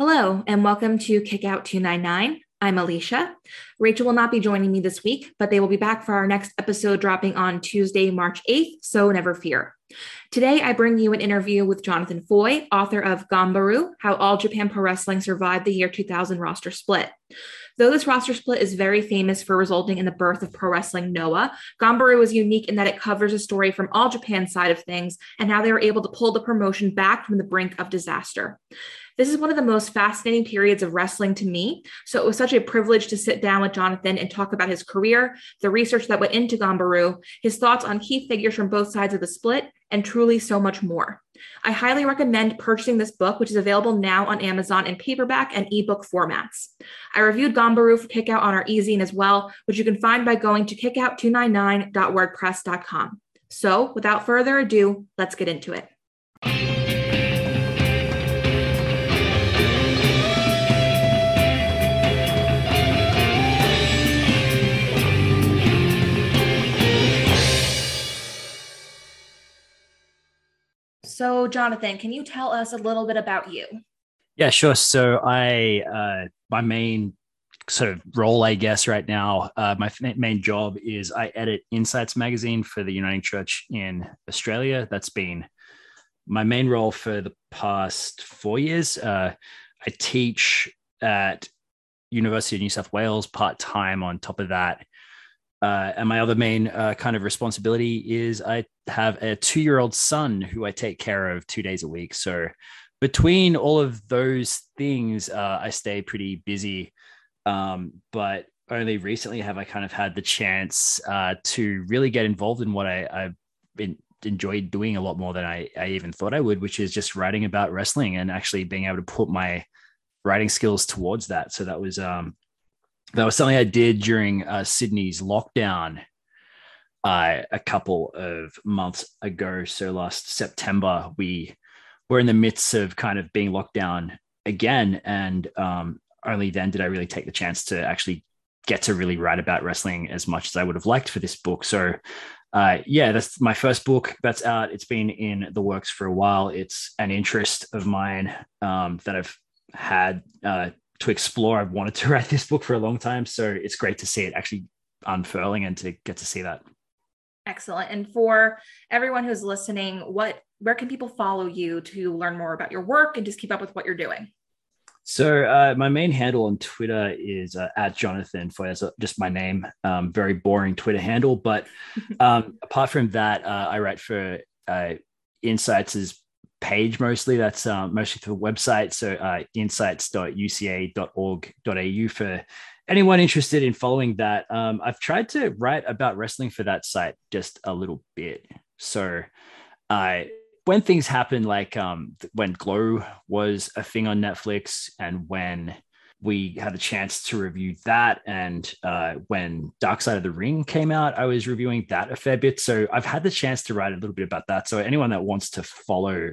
Hello, and welcome to Kickout 299. I'm Alicia. Rachel will not be joining me this week, but they will be back for our next episode dropping on Tuesday, March 8th, so never fear. Today, I bring you an interview with Jonathan Foye, author of Ganbaru How All Japan Pro Wrestling Survived the Year 2000 Roster Split. Though this roster split is very famous for resulting in the birth of pro wrestling Noah, Ganbaru was unique in that it covers a story from All Japan's side of things and how they were able to pull the promotion back from the brink of disaster. This is one of the most fascinating periods of wrestling to me. So it was such a privilege to sit down with Jonathan and talk about his career, the research that went into Ganbaru, his thoughts on key figures from both sides of the split, and truly so much more. I highly recommend purchasing this book, which is available now on Amazon in paperback and ebook formats. I reviewed Ganbaru for Kickout on our e-zine as well, which you can find by going to kickout299.wordpress.com. So, without further ado, let's get into it. So, Jonathan, can you tell us a little bit about you? Yeah, sure. So, I uh, my main sort of role, I guess, right now, uh, my main job is I edit Insights magazine for the Uniting Church in Australia. That's been my main role for the past four years. Uh, I teach at University of New South Wales part time. On top of that, uh, and my other main uh, kind of responsibility is I have a two year old son who I take care of two days a week. So between all of those things, uh, I stay pretty busy. Um, but only recently have I kind of had the chance uh, to really get involved in what I, I've been enjoyed doing a lot more than I, I even thought I would, which is just writing about wrestling and actually being able to put my writing skills towards that. So that was um, that was something I did during uh, Sydney's lockdown uh, a couple of months ago. So last September, we were in the midst of kind of being locked down again. And um, only then did I really take the chance to actually get to really write about wrestling as much as I would have liked for this book. So, uh, yeah, that's my first book that's out. It's been in the works for a while. It's an interest of mine um, that I've had uh, to explore. I've wanted to write this book for a long time, so it's great to see it actually unfurling and to get to see that. Excellent. And for everyone who's listening, what where can people follow you to learn more about your work and just keep up with what you're doing? So uh, my main handle on Twitter is uh, at Jonathan Foye. That's just my name. Um, very boring Twitter handle, but um, apart from that, uh, I write for uh, Insights' page mostly. That's um, mostly for the website. So uh, insights.uca.org.au for anyone interested in following that. Um, I've tried to write about wrestling for that site just a little bit. So uh, when things happen, like um, when Glow was a thing on Netflix and when we had a chance to review that. And uh, when Dark Side of the Ring came out, I was reviewing that a fair bit. So I've had the chance to write a little bit about that. So anyone that wants to follow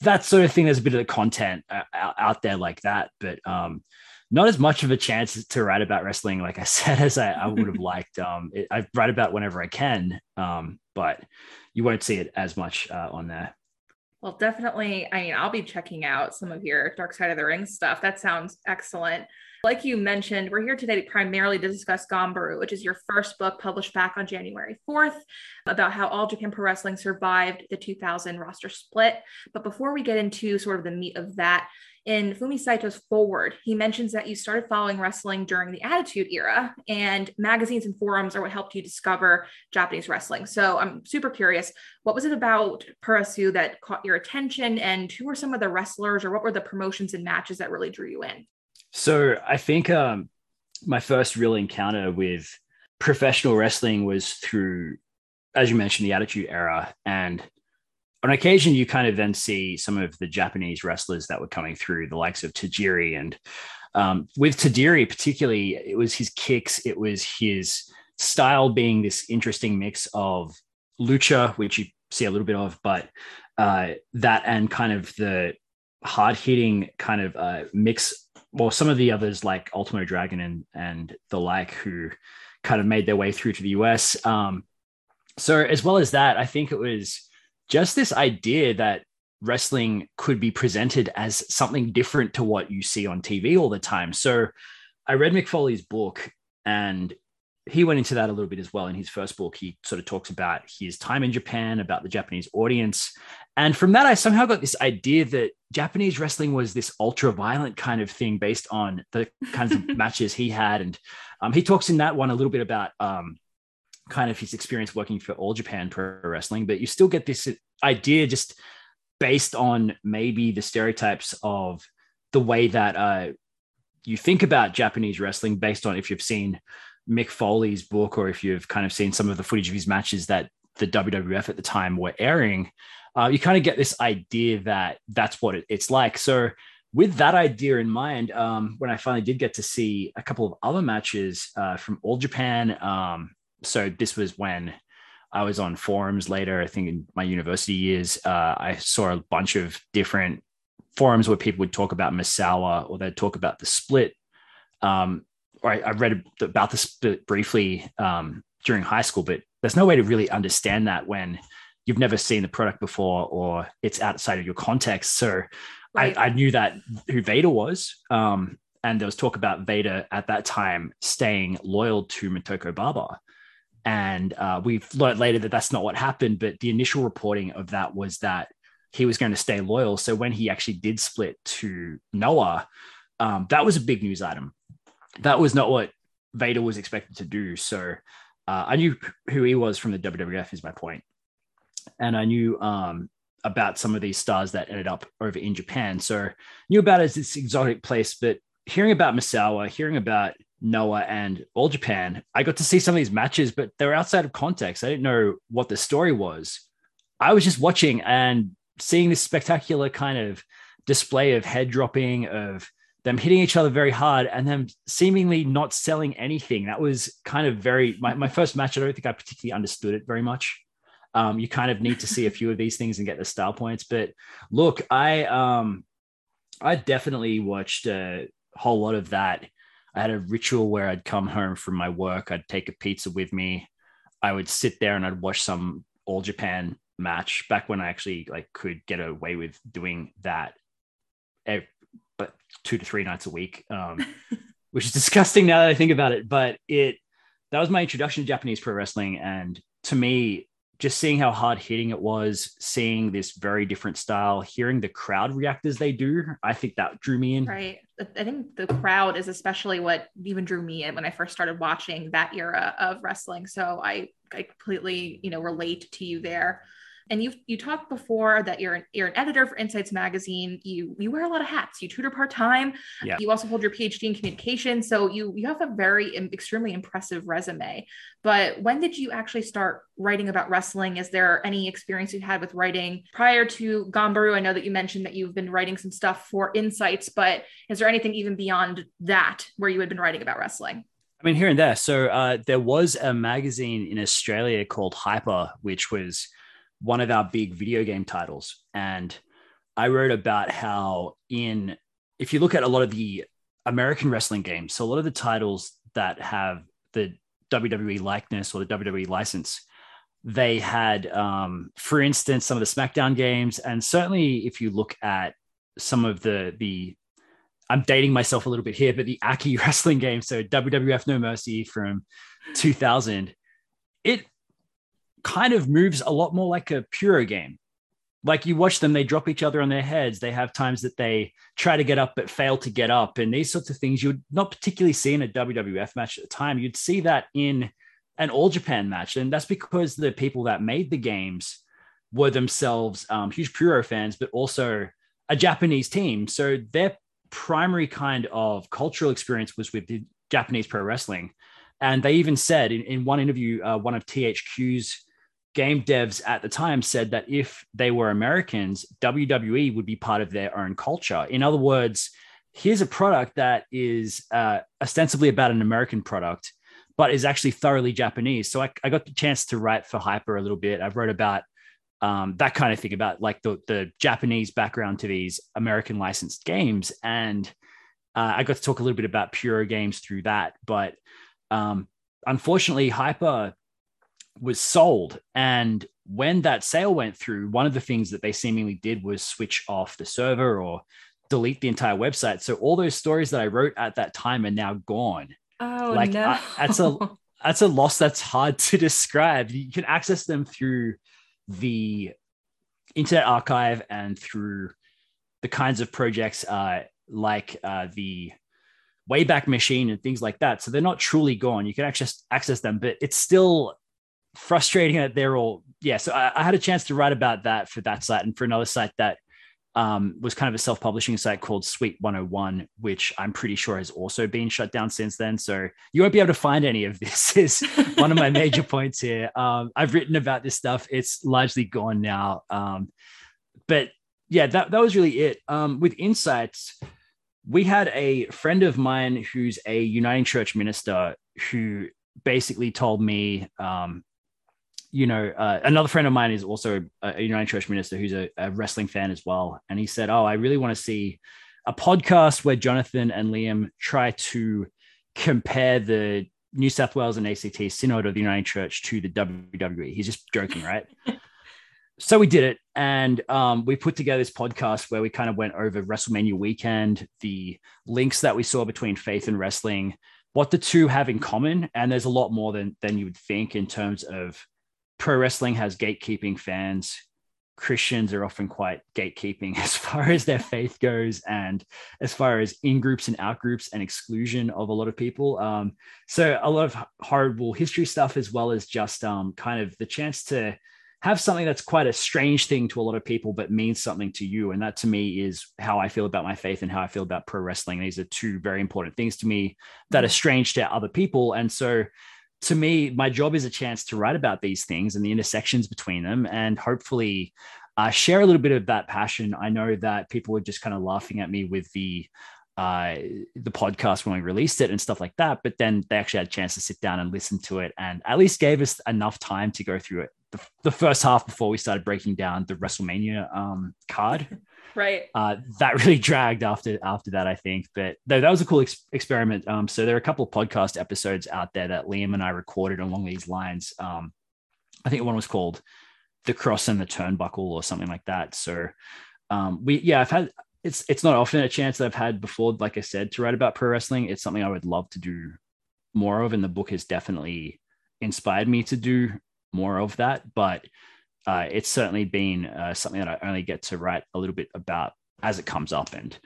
that sort of thing. There's a bit of the content uh, out there like that, but um, not as much of a chance to write about wrestling, like I said, as I, I would have liked. Um, it, I write about whenever I can, um, but you won't see it as much uh, on there. Well, definitely. I mean, I'll be checking out some of your Dark Side of the Ring stuff. That sounds excellent. Like you mentioned, we're here today primarily to discuss Ganbaru, which is your first book published back on January 4th about how All Japan Pro Wrestling survived the 2000 roster split. But before we get into sort of the meat of that, in Fumi Saito's foreword, he mentions that you started following wrestling during the Attitude Era, and magazines and forums are what helped you discover Japanese wrestling. So I'm super curious, what was it about Puroresu that caught your attention, and who were some of the wrestlers, or what were the promotions and matches that really drew you in? So I think um, my first real encounter with professional wrestling was through, as you mentioned, the Attitude Era. And on occasion, you kind of then see some of the Japanese wrestlers that were coming through, the likes of Tajiri. And um, with Tajiri, particularly, it was his kicks, it was his style being this interesting mix of lucha, which you see a little bit of, but uh, that and kind of the hard hitting kind of uh, mix well, some of the others like Ultimo Dragon and and the like who kind of made their way through to the US. Um, so as well as that, I think it was just this idea that wrestling could be presented as something different to what you see on TV all the time. So I read Mick Foley's book and he went into that a little bit as well in his first book. He sort of talks about his time in Japan, about the Japanese audience. And from that, I somehow got this idea that Japanese wrestling was this ultra violent kind of thing based on the kinds of matches he had. And um, he talks in that one a little bit about um, kind of his experience working for All Japan Pro Wrestling, but you still get this idea just based on maybe the stereotypes of the way that uh, you think about Japanese wrestling based on if you've seen Mick Foley's book or if you've kind of seen some of the footage of his matches that the WWF at the time were airing, uh, you kind of get this idea that that's what it, it's like. So, with that idea in mind, um, when I finally did get to see a couple of other matches uh, from All Japan, um, so this was when I was on forums later. I think in my university years, uh, I saw a bunch of different forums where people would talk about Misawa or they'd talk about the split. Um, or I, I, read about the split briefly um, during high school, but there's no way to really understand that when you've never seen the product before or it's outside of your context. So right. I, I, knew that who Vader was. Um, and there was talk about Vader at that time staying loyal to Motoko Baba. And uh, we've learned later that that's not what happened, but the initial reporting of that was that he was going to stay loyal. So when he actually did split to Noah, um, that was a big news item. That was not what Vader was expected to do. So uh, I knew who he was from the WWF, is my point. And I knew um, about some of these stars that ended up over in Japan. So knew about it as this exotic place, but hearing about Misawa, hearing about Noah and All Japan, I got to see some of these matches, but they were outside of context. I didn't know what the story was. I was just watching and seeing this spectacular kind of display of head dropping, of them hitting each other very hard, and them seemingly not selling anything. That was kind of very my, my first match. I don't think I particularly understood it very much. Um, you kind of need to see a few of these things and get the star points. But look, I um I definitely watched a whole lot of that I had a ritual where I'd come home from my work, I'd take a pizza with me, I would sit there and I'd watch some All Japan match back when I actually like could get away with doing that, every, but two to three nights a week, um, which is disgusting now that I think about it. But it that was my introduction to Japanese pro wrestling, and to me, just seeing how hard hitting it was, seeing this very different style, hearing the crowd react as they do, I think that drew me in. Right. I think the crowd is especially what even drew me in when I first started watching that era of wrestling. So I, I completely, you know, relate to you there. And you you talked before that you're an, you're an editor for Insights Magazine. You you wear a lot of hats. You tutor part time. Yeah. You also hold your PhD in communication. So you you have a very extremely impressive resume. But when did you actually start writing about wrestling? Is there any experience you had with writing prior to Ganbaru? I know that you mentioned that you've been writing some stuff for Insights, but is there anything even beyond that where you had been writing about wrestling? I mean, here and there. So uh, there was a magazine in Australia called Hyper, which was one of our big video game titles. And I wrote about how, in if you look at a lot of the American wrestling games, so a lot of the titles that have the WWE likeness or the WWE license, they had, um, for instance, some of the SmackDown games, and certainly if you look at some of the the I'm dating myself a little bit here, but the Aki wrestling game, so WWF No Mercy from 2000, it kind of moves a lot more like a Puro game. Like you watch them, they drop each other on their heads. They have times that they try to get up but fail to get up, and these sorts of things you would not particularly see in a WWF match at the time. You'd see that in an All Japan match, and that's because the people that made the games were themselves um, huge Puro fans, but also a Japanese team. So their primary kind of cultural experience was with the Japanese pro wrestling. And they even said in, in one interview, uh, one of THQ's game devs at the time said that if they were Americans, WWE would be part of their own culture. In other words, here's a product that is uh, ostensibly about an American product, but is actually thoroughly Japanese. So I, I, got the chance to write for Hyper a little bit. I wrote about um, that kind of thing about like the, the Japanese background to these American licensed games. And uh, I got to talk a little bit about Puro games through that. But um, unfortunately, Hyper was sold. And when that sale went through, one of the things that they seemingly did was switch off the server or delete the entire website. So all those stories that I wrote at that time are now gone. Oh like no. I, that's a that's a loss that's hard to describe. You can access them through the Internet Archive and through the kinds of projects uh, like uh, the Wayback Machine and things like that. So they're not truly gone. You can actually access them, but it's still frustrating that they're all yeah. So I, I had a chance to write about that for that site and for another site that um, was kind of a self-publishing site called Sweet 101, which I'm pretty sure has also been shut down since then. So you won't be able to find any of this. Is one of my major points here. Um, I've written about this stuff. It's largely gone now. Um, but yeah, that that was really it. Um, with insights, we had a friend of mine who's a Uniting Church minister who basically told me um, you know, uh, another friend of mine is also a United Church minister who's a, a, wrestling fan as well. And he said, Oh, I really want to see a podcast where Jonathan and Liam try to compare the New South Wales and ACT Synod of the United Church to the WWE. He's just joking, right? so we did it. And um, we put together this podcast where we kind of went over WrestleMania weekend, the links that we saw between faith and wrestling, what the two have in common. And there's a lot more than, than you would think in terms of pro wrestling has gatekeeping fans. Christians are often quite gatekeeping as far as their faith goes, and as far as in groups and out groups and exclusion of a lot of people. Um, so a lot of horrible history stuff, as well as just um, kind of the chance to have something that's quite a strange thing to a lot of people, but means something to you. And that to me is how I feel about my faith and how I feel about pro wrestling. These are two very important things to me that are strange to other people. And so to me, my job is a chance to write about these things and the intersections between them, and hopefully uh, share a little bit of that passion. I know that people were just kind of laughing at me with the uh, the podcast when we released it and stuff like that, but then they actually had a chance to sit down and listen to it, and at least gave us enough time to go through it. The, the first half before we started breaking down the WrestleMania um, card. right. Uh, that really dragged after after that i think. But though that was a cool ex- experiment. Um, so there are a couple of podcast episodes out there that liam and i recorded along these lines. Um, i think one was called the cross and the turnbuckle or something like that. So um, we yeah i've had it's it's not often a chance that i've had before like i said to write about pro wrestling. It's something i would love to do more of and the book has definitely inspired me to do more of that. But uh, it's certainly been uh, something that I only get to write a little bit about as it comes up. And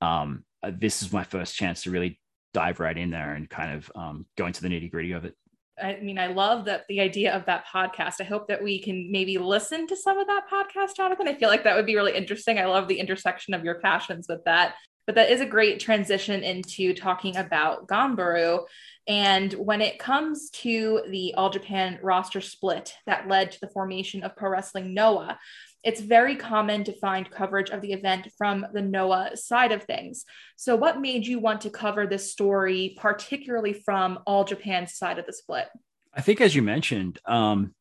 um, uh, this is my first chance to really dive right in there and kind of um, go into the nitty gritty of it. I mean, I love that the idea of that podcast. I hope that we can maybe listen to some of that podcast, Jonathan. I feel like that would be really interesting. I love the intersection of your passions with that. But that is a great transition into talking about Ganbaru. And when it comes to the All Japan roster split that led to the formation of Pro Wrestling Noah, it's very common to find coverage of the event from the Noah side of things. So, what made you want to cover this story, particularly from All Japan's side of the split? I think, as you mentioned, um,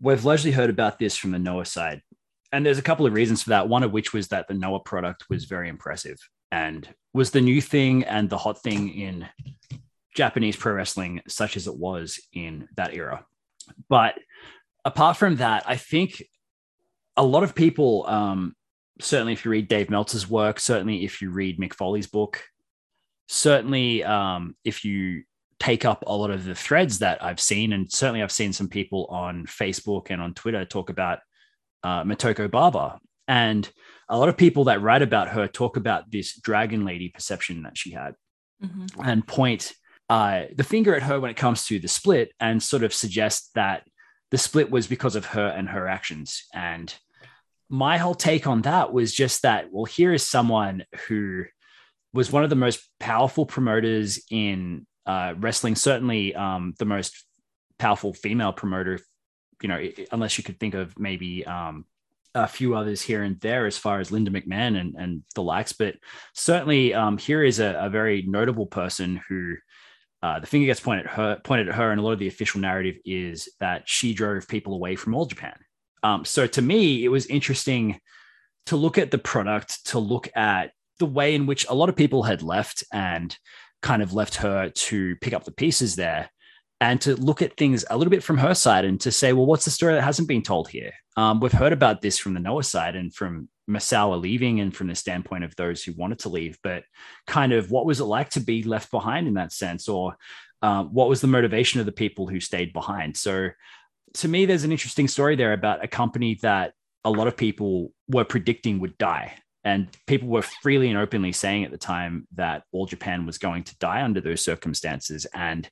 we've largely heard about this from the Noah side. And there's a couple of reasons for that. One of which was that the Noah product was very impressive and was the new thing and the hot thing in Japanese pro wrestling, such as it was in that era. But apart from that, I think a lot of people, um, certainly if you read Dave Meltzer's work, certainly if you read Mick Foley's book, certainly um, if you take up a lot of the threads that I've seen, and certainly I've seen some people on Facebook and on Twitter talk about uh, Motoko Baba. And a lot of people that write about her talk about this dragon lady perception that she had mm-hmm. and point uh, the finger at her when it comes to the split and sort of suggest that the split was because of her and her actions. And my whole take on that was just that, well, here is someone who was one of the most powerful promoters in uh, wrestling, certainly um, the most powerful female promoter, you know, unless you could think of maybe um, a few others here and there as far as Linda McMahon and, and the likes, but certainly um, here is a, a, very notable person who uh, the finger gets pointed at her, pointed at her, and a lot of the official narrative is that she drove people away from all Japan. Um, so to me, it was interesting to look at the product, to look at the way in which a lot of people had left and kind of left her to pick up the pieces there. And to look at things a little bit from her side and to say, well, what's the story that hasn't been told here? Um, we've heard about this from the Noah side and from Misawa leaving and from the standpoint of those who wanted to leave, but kind of what was it like to be left behind in that sense? Or uh, what was the motivation of the people who stayed behind? So to me, there's an interesting story there about a company that a lot of people were predicting would die. And people were freely and openly saying at the time that all Japan was going to die under those circumstances. And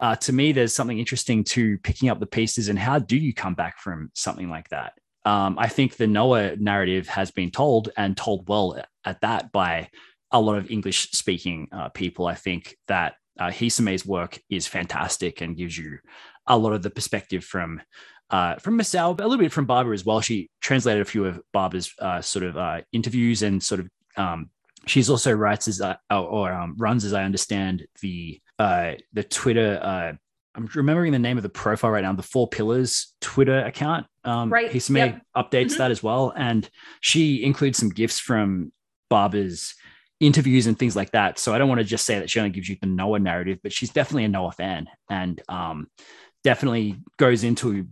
uh, to me, there's something interesting to picking up the pieces and how do you come back from something like that? Um, I think the Noah narrative has been told and told well at that by a lot of English speaking uh, people. I think that uh, Hisame's work is fantastic and gives you a lot of the perspective from uh, from Masao, but a little bit from Barbara as well. She translated a few of Barbara's uh, sort of uh, interviews and sort of um, she's also writes as uh, or um, runs, as I understand, the uh, the Twitter. Uh, I'm remembering the name of the profile right now. The Four Pillars Twitter account. Um, right. Hisame yep. updates mm-hmm. that as well, and she includes some gifts from Barbara's interviews and things like that. So I don't want to just say that she only gives you the Noah narrative, but she's definitely a Noah fan and um, definitely goes into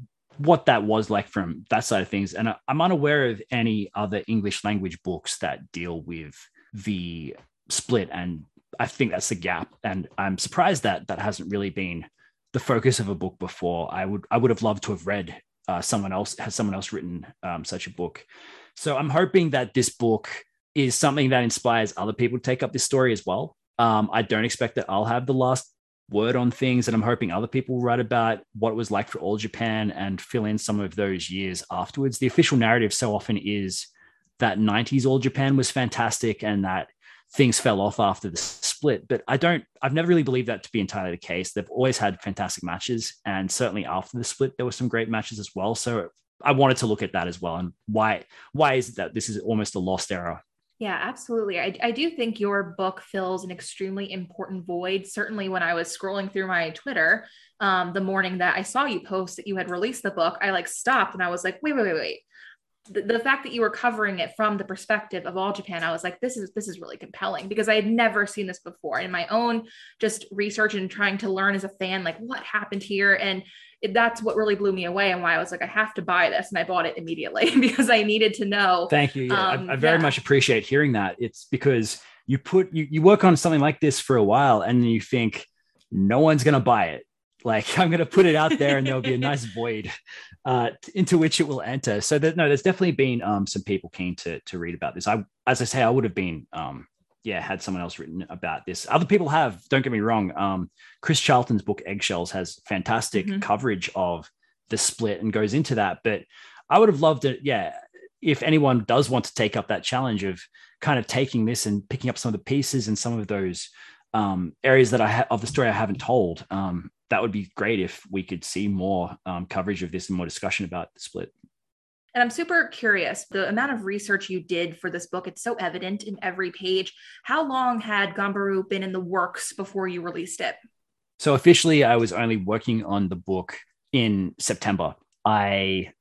what that was like from that side of things. And I'm unaware of any other English language books that deal with the split. And I think that's the gap. And I'm surprised that that hasn't really been the focus of a book before. I would I would have loved to have read uh, someone else has someone else written um, such a book. So I'm hoping that this book is something that inspires other people to take up this story as well. Um, I don't expect that I'll have the last word on things, and I'm hoping other people write about what it was like for all Japan and fill in some of those years afterwards. The official narrative so often is that 90s all Japan was fantastic and that things fell off after the split. But I don't, I've never really believed that to be entirely the case. They've always had fantastic matches. And certainly after the split, there were some great matches as well. So I wanted to look at that as well. And why, why is it that this is almost a lost era yeah, absolutely. I, I do think your book fills an extremely important void. Certainly, when I was scrolling through my Twitter um, the morning that I saw you post that you had released the book, I like stopped and I was like, wait, wait, wait, wait. The, the fact that you were covering it from the perspective of all Japan, I was like, this is this is really compelling because I had never seen this before. In my own just research and trying to learn as a fan, like what happened here, and it, that's what really blew me away and why I was like, I have to buy this. And I bought it immediately because I needed to know. Thank you. Yeah, um, I, I, very yeah. much appreciate hearing that. It's because you put, you, you work on something like this for a while and then you think no one's going to buy it. Like I'm going to put it out there and there'll be a nice void uh, into which it will enter. So that, no, there's definitely been um, some people keen to, to read about this. I, as I say, I would have been um, yeah, had someone else written about this. Other people have, don't get me wrong. Um, Chris Charlton's book Eggshells has fantastic mm-hmm. coverage of the split and goes into that. But I would have loved it. Yeah. If anyone does want to take up that challenge of kind of taking this and picking up some of the pieces and some of those um, areas that I have of the story I haven't told, um, that would be great if we could see more um, coverage of this and more discussion about the split. And I'm super curious the amount of research you did for this book, it's so evident in every page. How long had Ganbaru been in the works before you released it? So, officially, I was only working on the book in September. I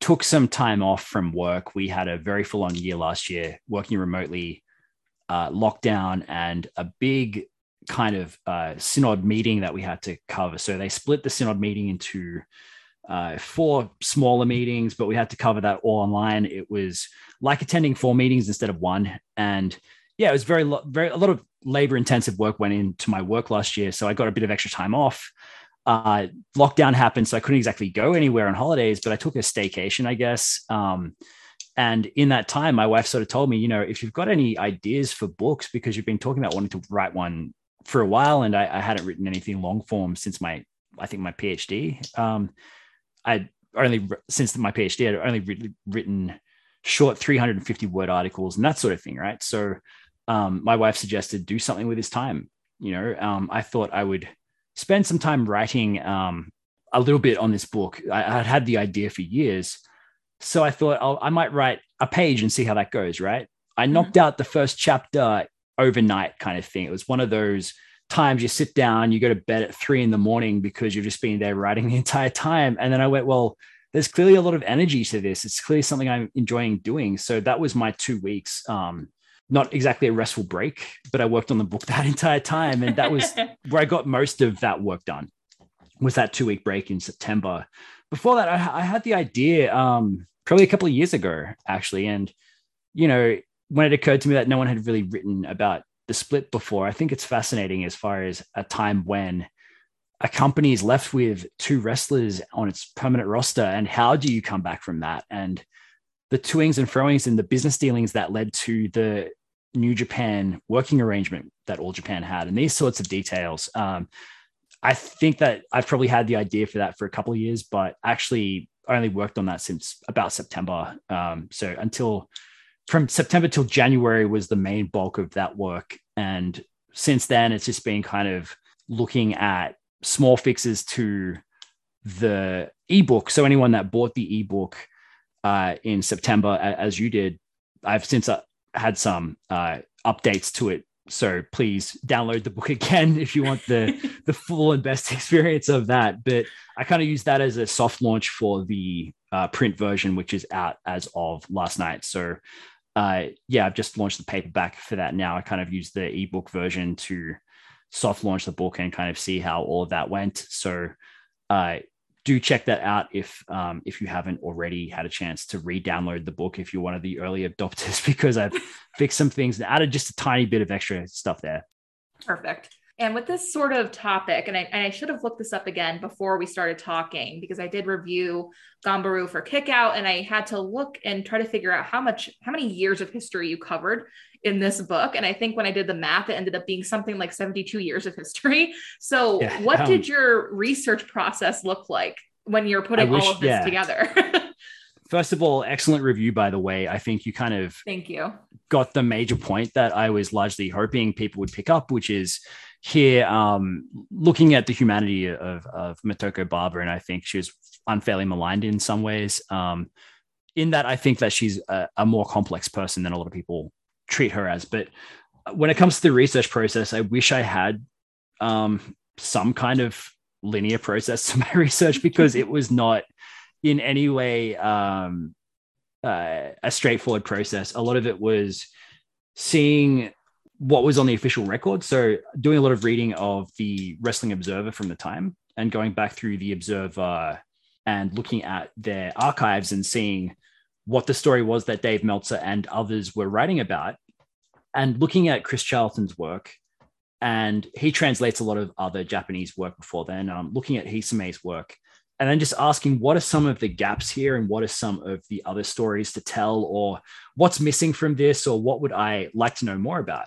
took some time off from work. We had a very full on year last year, working remotely, uh, lockdown, and a big kind of uh, synod meeting that we had to cover. So, they split the synod meeting into uh, four smaller meetings, but we had to cover that all online. It was like attending four meetings instead of one, and yeah, it was very, very a lot of labor intensive work went into my work last year. So I got a bit of extra time off. Uh, lockdown happened, so I couldn't exactly go anywhere on holidays, but I took a staycation, I guess. Um, and in that time, my wife sort of told me, you know, if you've got any ideas for books, because you've been talking about wanting to write one for a while, and I, I hadn't written anything long form since my, I think my PhD. Um, I'd only since my PhD, I'd only really written short 350 word articles and that sort of thing, right? So um, my wife suggested do something with this time. You know, um, I thought I would spend some time writing um, a little bit on this book. I, had had the idea for years, so I thought I'll, i might write a page and see how that goes. Right? I mm-hmm. knocked out the first chapter overnight, kind of thing. It was one of those times you sit down, you go to bed at three in the morning because you've just been there writing the entire time. And then I went, well, there's clearly a lot of energy to this. It's clearly something I'm enjoying doing. So that was my two weeks. Um, not exactly a restful break, but I worked on the book that entire time. And that was where I got most of that work done. was that two week break in September. Before that, I, I had the idea um, probably a couple of years ago, actually. And, you know, when it occurred to me that no one had really written about the split before, I think it's fascinating as far as a time when a company is left with two wrestlers on its permanent roster. And how do you come back from that? And the toings and froings and the business dealings that led to the New Japan working arrangement that All Japan had, and these sorts of details. Um, I think that I've probably had the idea for that for a couple of years, but actually I only worked on that since about September. Um, so until from September till January was the main bulk of that work. And since then, it's just been kind of looking at small fixes to the ebook. So anyone that bought the ebook uh, in September, as you did, I've since uh, had some uh, updates to it so please download the book again if you want the the full and best experience of that but i kind of use that as a soft launch for the uh, print version which is out as of last night so uh, yeah i've just launched the paperback for that now i kind of use the ebook version to soft launch the book and kind of see how all of that went so uh, do check that out if um, if you haven't already had a chance to re-download the book if you're one of the early adopters because I've fixed some things and added just a tiny bit of extra stuff there. Perfect. And with this sort of topic, and I, and I should have looked this up again before we started talking because I did review Ganbaru for Kickout, and I had to look and try to figure out how much, how many years of history you covered in this book. And I think when I did the math, it ended up being something like 72 years of history. So, yeah, what um, did your research process look like when you're putting wish, all of this yeah. together? First of all, excellent review, by the way. I think you kind of thank you got the major point that I was largely hoping people would pick up, which is here um, looking at the humanity of, of Motoko Baba, and I think she was unfairly maligned in some ways. Um, in that, I think that she's a, a, more complex person than a lot of people treat her as. But when it comes to the research process, I wish I had um, some kind of linear process to my research because it was not in any way um, uh, a straightforward process. A lot of it was seeing what was on the official record. So doing a lot of reading of the Wrestling Observer from the time and going back through the Observer and looking at their archives and seeing what the story was that Dave Meltzer and others were writing about and looking at Chris Charlton's work. And he translates a lot of other Japanese work before then, um, looking at Hisame's work and then just asking what are some of the gaps here and what are some of the other stories to tell or what's missing from this or what would i like to know more about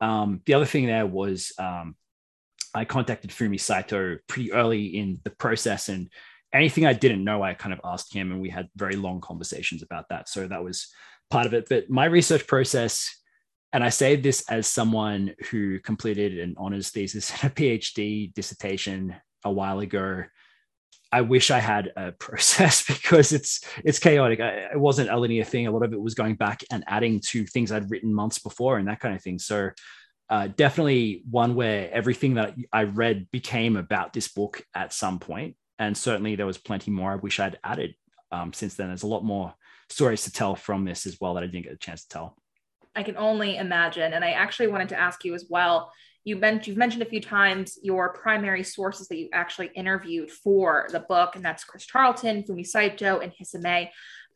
um, the other thing there was um, I contacted Fumi Saito pretty early in the process, and anything I didn't know, I kind of asked him, and we had very long conversations about that. So that was part of it. But my research process, and I say this as someone who completed an honors thesis and a PhD dissertation a while ago. I wish I had a process because it's it's chaotic. I, it wasn't a linear thing. A lot of it was going back and adding to things I'd written months before and that kind of thing. So uh, definitely one where everything that I read became about this book at some point. And certainly there was plenty more I wish I'd added um, since then. There's a lot more stories to tell from this as well that I didn't get a chance to tell. I can only imagine. And I actually wanted to ask you as well you mentioned you've mentioned a few times your primary sources that you actually interviewed for the book, and that's Chris Charlton, Fumi Saito, and Hisame.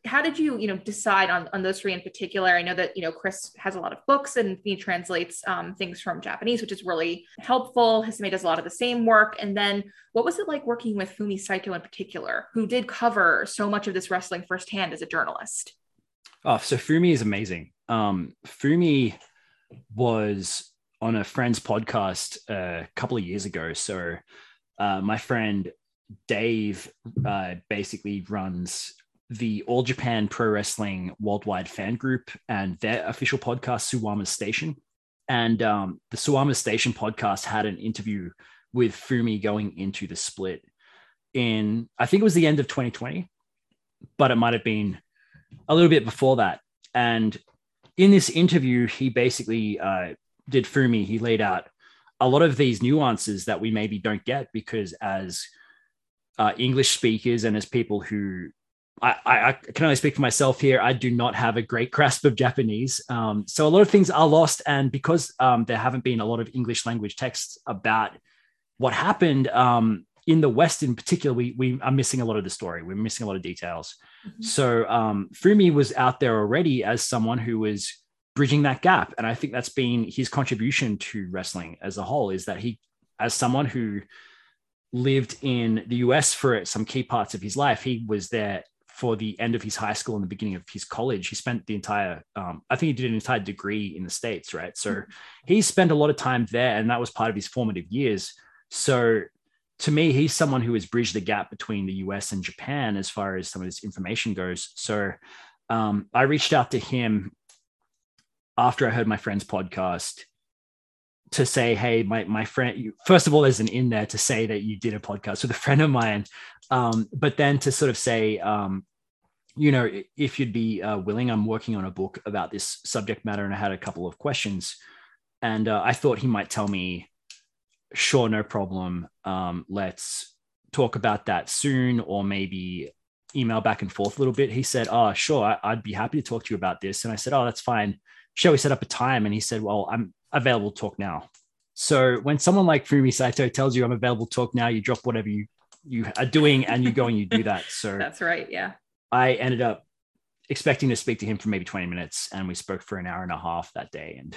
How did you, you know, decide on, on those three in particular? I know that you know Chris has a lot of books and he translates um, things from Japanese, which is really helpful. Hisame does a lot of the same work. And then, what was it like working with Fumi Saito in particular, who did cover so much of this wrestling firsthand as a journalist? Oh, so Fumi is amazing. Um, Fumi was on a friend's podcast uh, a couple of years ago. So uh, my friend Dave uh, basically runs the All Japan Pro Wrestling Worldwide Fan Group and their official podcast, Suwama Station. And um, the Suwama Station podcast had an interview with Fumi going into the split in, I think it was the end of 2020, but it might have been a little bit before that. And in this interview, he basically uh, did Fumi, he laid out a lot of these nuances that we maybe don't get because as uh, English speakers and as people who I, I, can only speak for myself here. I do not have a great grasp of Japanese. Um, so a lot of things are lost. And because um, there haven't been a lot of English language texts about what happened, um, in the West, in particular, we we are missing a lot of the story. We're missing a lot of details. Mm-hmm. So um, Fumi was out there already as someone who was bridging that gap, and I think that's been his contribution to wrestling as a whole. Is that he, as someone who lived in the US for some key parts of his life, he was there for the end of his high school and the beginning of his college. He spent the entire, um, I think he did an entire degree in the States, right? So mm-hmm. he spent a lot of time there, and that was part of his formative years. So to me, he's someone who has bridged the gap between the US and Japan as far as some of this information goes. So um, I reached out to him after I heard my friend's podcast to say, hey, my my friend. First of all, there's an in there to say that you did a podcast with a friend of mine, um, but then to sort of say, um, you know, if you'd be uh, willing, I'm working on a book about this subject matter, and I had a couple of questions, and uh, I thought he might tell me, sure, no problem. Um, let's talk about that soon, or maybe email back and forth a little bit. He said, oh, sure, I, would be happy to talk to you about this, and I said, oh, that's fine. Shall we set up a time? And he said, well, I'm available to talk now. So when someone like Fumi Saito tells you I'm available to talk now, you drop whatever you you are doing and you go and you do that. So that's right. Yeah. I ended up expecting to speak to him for maybe 20 minutes and we spoke for an hour and a half that day and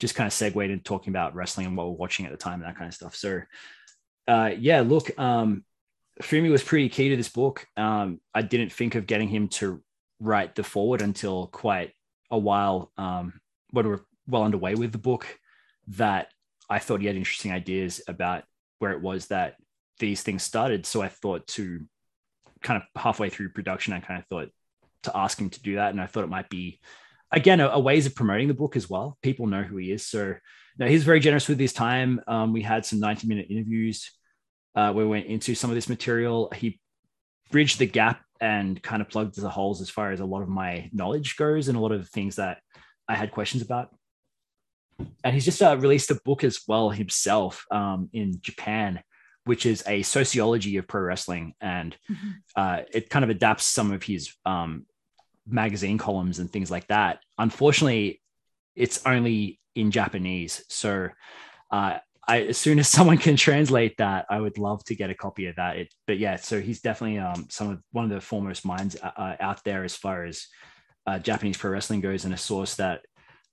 just kind of segued into talking about wrestling and what we're watching at the time and that kind of stuff. So uh, yeah, look, um, Fumi was pretty key to this book. Um, I didn't think of getting him to write the foreword until quite a while um, when we're well underway with the book that I thought he had interesting ideas about where it was that these things started. So I thought to kind of halfway through production, I kind of thought to ask him to do that. And I thought it might be, again, a, a ways of promoting the book as well. People know who he is. So now he's very generous with his time. Um, we had some 90 minute interviews uh, where we went into some of this material. He bridged the gap and kind of plugged the holes as far as a lot of my knowledge goes and a lot of things that I had questions about and he's just uh, released a book as well himself um, in Japan, which is a sociology of pro wrestling, and mm-hmm. uh, it kind of adapts some of his um, magazine columns and things like that. Unfortunately, it's only in Japanese, so uh, I, as soon as someone can translate that, I would love to get a copy of that. It, but yeah, so he's definitely um, some of one of the foremost minds uh, uh out there as far as uh, Japanese pro wrestling goes, and a source that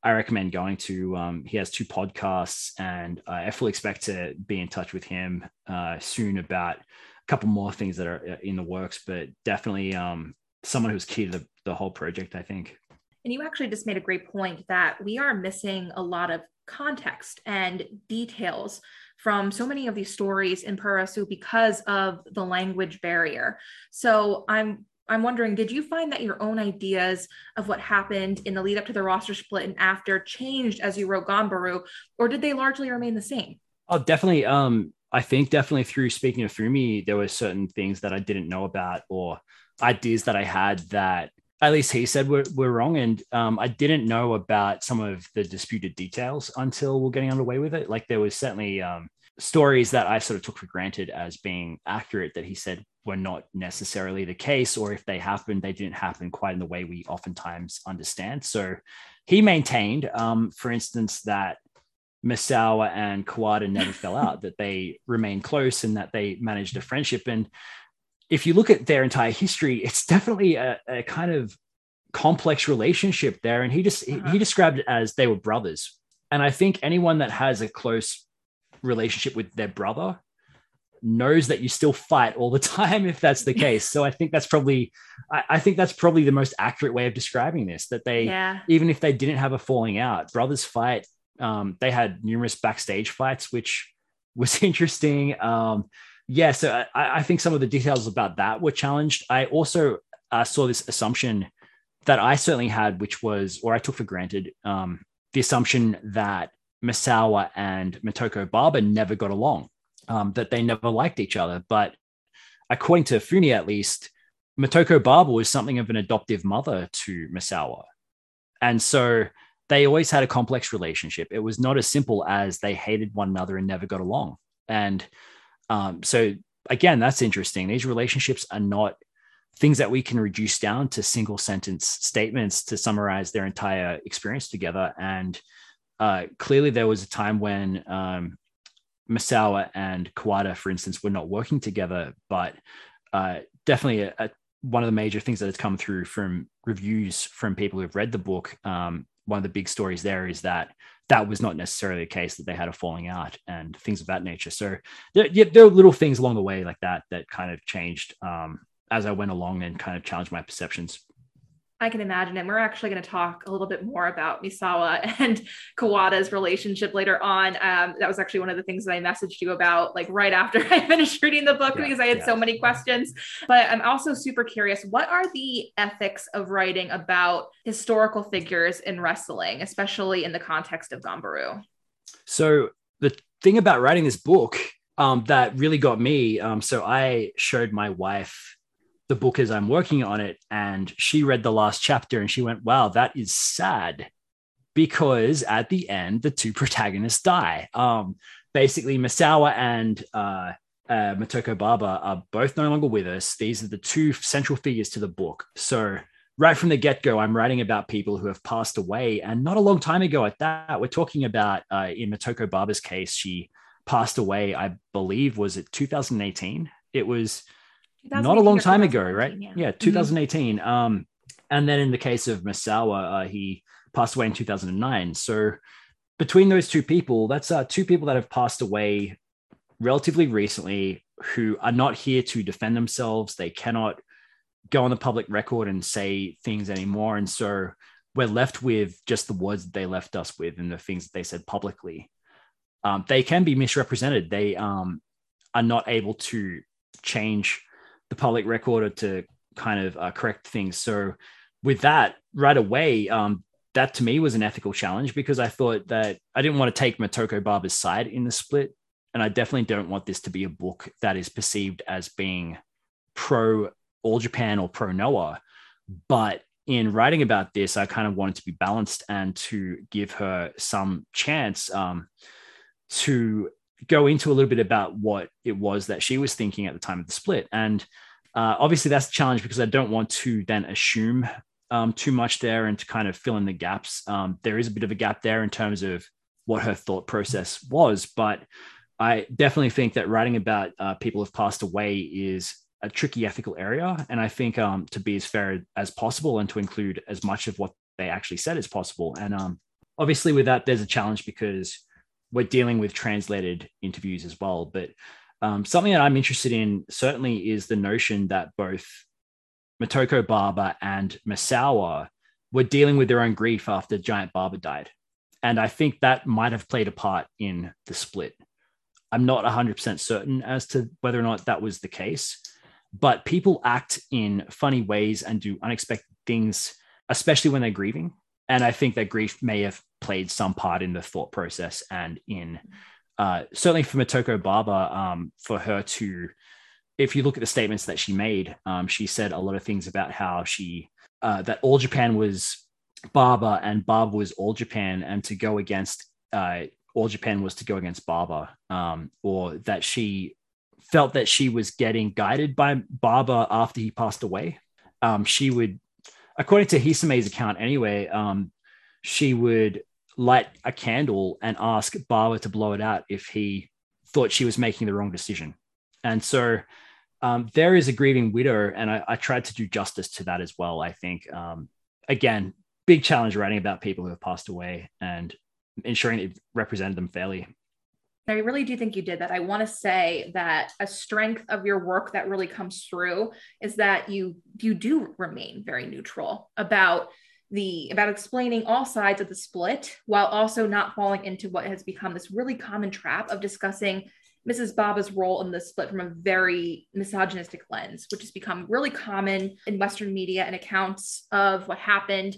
I recommend going to. Um, he has two podcasts, and I fully expect to be in touch with him uh, soon about a couple more things that are uh, in the works. But definitely um, someone who's key to the, the whole project, I think. And you actually just made a great point that we are missing a lot of context and details from so many of these stories in wrestling because of the language barrier. So I'm I'm wondering, did you find that your own ideas of what happened in the lead up to the roster split and after changed as you wrote Ganbaru, or did they largely remain the same? Oh, definitely. Um, I think definitely through speaking of Fumi, there were certain things that I didn't know about or ideas that I had that at least he said we're wrong. And um, I didn't know about some of the disputed details until we're getting underway with it. Like there was certainly um, stories that I sort of took for granted as being accurate that he said were not necessarily the case, or if they happened, they didn't happen quite in the way we oftentimes understand. So he maintained, um, for instance, that Misawa and Kawada never fell out, that they remained close and that they managed a friendship. And if you look at their entire history, it's definitely a, a kind of complex relationship there. And he just uh-huh. he described it as they were brothers. And I think anyone that has a close relationship with their brother knows that you still fight all the time if that's the case so i think that's probably I, I, think that's probably the most accurate way of describing this that they yeah. even if they didn't have a falling out brothers fight um, they had numerous backstage fights which was interesting um, yeah so I, I, think some of the details about that were challenged i also uh, saw this assumption that i certainly had which was or i took for granted um, the assumption that Misawa and Motoko Baba never got along, um, that they never liked each other. But according to Fumi, at least, Motoko Baba was something of an adoptive mother to Misawa. And so they always had a complex relationship. It was not as simple as they hated one another and never got along. And um, so, again, that's interesting. These relationships are not things that we can reduce down to single sentence statements to summarize their entire experience together. And uh, clearly there was a time when um, Misawa and Kawada, for instance, were not working together, but uh, definitely a, a, one of the major things that has come through from reviews from people who've read the book. Um, one of the big stories there is that that was not necessarily the case that they had a falling out and things of that nature. So there, yeah, there are little things along the way like that that kind of changed um, as I went along and kind of challenged my perceptions. I can imagine it. We're actually going to talk a little bit more about Misawa and Kawada's relationship later on. Um, that was actually one of the things that I messaged you about, like right after I finished reading the book, yeah, because I had yeah. so many questions. But I'm also super curious what are the ethics of writing about historical figures in wrestling, especially in the context of Ganbaru? So, the thing about writing this book um, that really got me, um, so I showed my wife the book as I'm working on it. And she read the last chapter and she went, wow, that is sad because at the end, the two protagonists die. Um, basically, Misawa and uh, uh, Motoko Baba are both no longer with us. These are the two central figures to the book. So, right from the get go, I'm writing about people who have passed away, and not a long time ago at that. We're talking about uh, in Motoko Baba's case, she passed away, I believe, was it 2018? It was not a long time ago, right? Yeah, yeah 2018. Mm-hmm. Um, and then in the case of Misawa, uh, he passed away in 2009. So between those two people, that's uh, two people that have passed away relatively recently who are not here to defend themselves. They cannot go on the public record and say things anymore. And so we're left with just the words that they left us with and the things that they said publicly. Um, they can be misrepresented. They um, are not able to change the public recorder to kind of uh, correct things. So with that, right away, um, that to me was an ethical challenge because I thought that I didn't want to take Motoko Baba's side in the split. And I definitely don't want this to be a book that is perceived as being pro All Japan or pro Noah. But in writing about this, I kind of wanted to be balanced and to give her some chance um, to go into a little bit about what it was that she was thinking at the time of the split. And uh, obviously, that's a challenge because I don't want to then assume um, too much there and to kind of fill in the gaps. Um, there is a bit of a gap there in terms of what her thought process was, but I definitely think that writing about uh, people who've passed away is a tricky ethical area. And I think um, to be as fair as possible and to include as much of what they actually said as possible. And um, obviously, with that, there's a challenge because we're dealing with translated interviews as well. But um, something that I'm interested in certainly is the notion that both Motoko Baba and Misawa were dealing with their own grief after Giant Baba died. And I think that might have played a part in the split. I'm not 100% certain as to whether or not that was the case, but people act in funny ways and do unexpected things, especially when they're grieving. And I think that grief may have played some part in the thought process and in uh, certainly for Motoko Baba, um, for her to, if you look at the statements that she made, um, she said a lot of things about how she, uh, that all Japan was Baba and Baba was all Japan, and to go against uh, all Japan was to go against Baba, um, or that she felt that she was getting guided by Baba after he passed away. Um, she would, according to Hisame's account anyway, um, she would light a candle and ask Baba to blow it out if he thought she was making the wrong decision. And so um, there is a grieving widow, and I, I, tried to do justice to that as well. I think, um, again, big challenge writing about people who have passed away and ensuring you've represented them fairly. I really do think you did that. I want to say that a strength of your work that really comes through is that you you do remain very neutral about the about explaining all sides of the split while also not falling into what has become this really common trap of discussing Mrs. Baba's role in the split from a very misogynistic lens, which has become really common in Western media and accounts of what happened.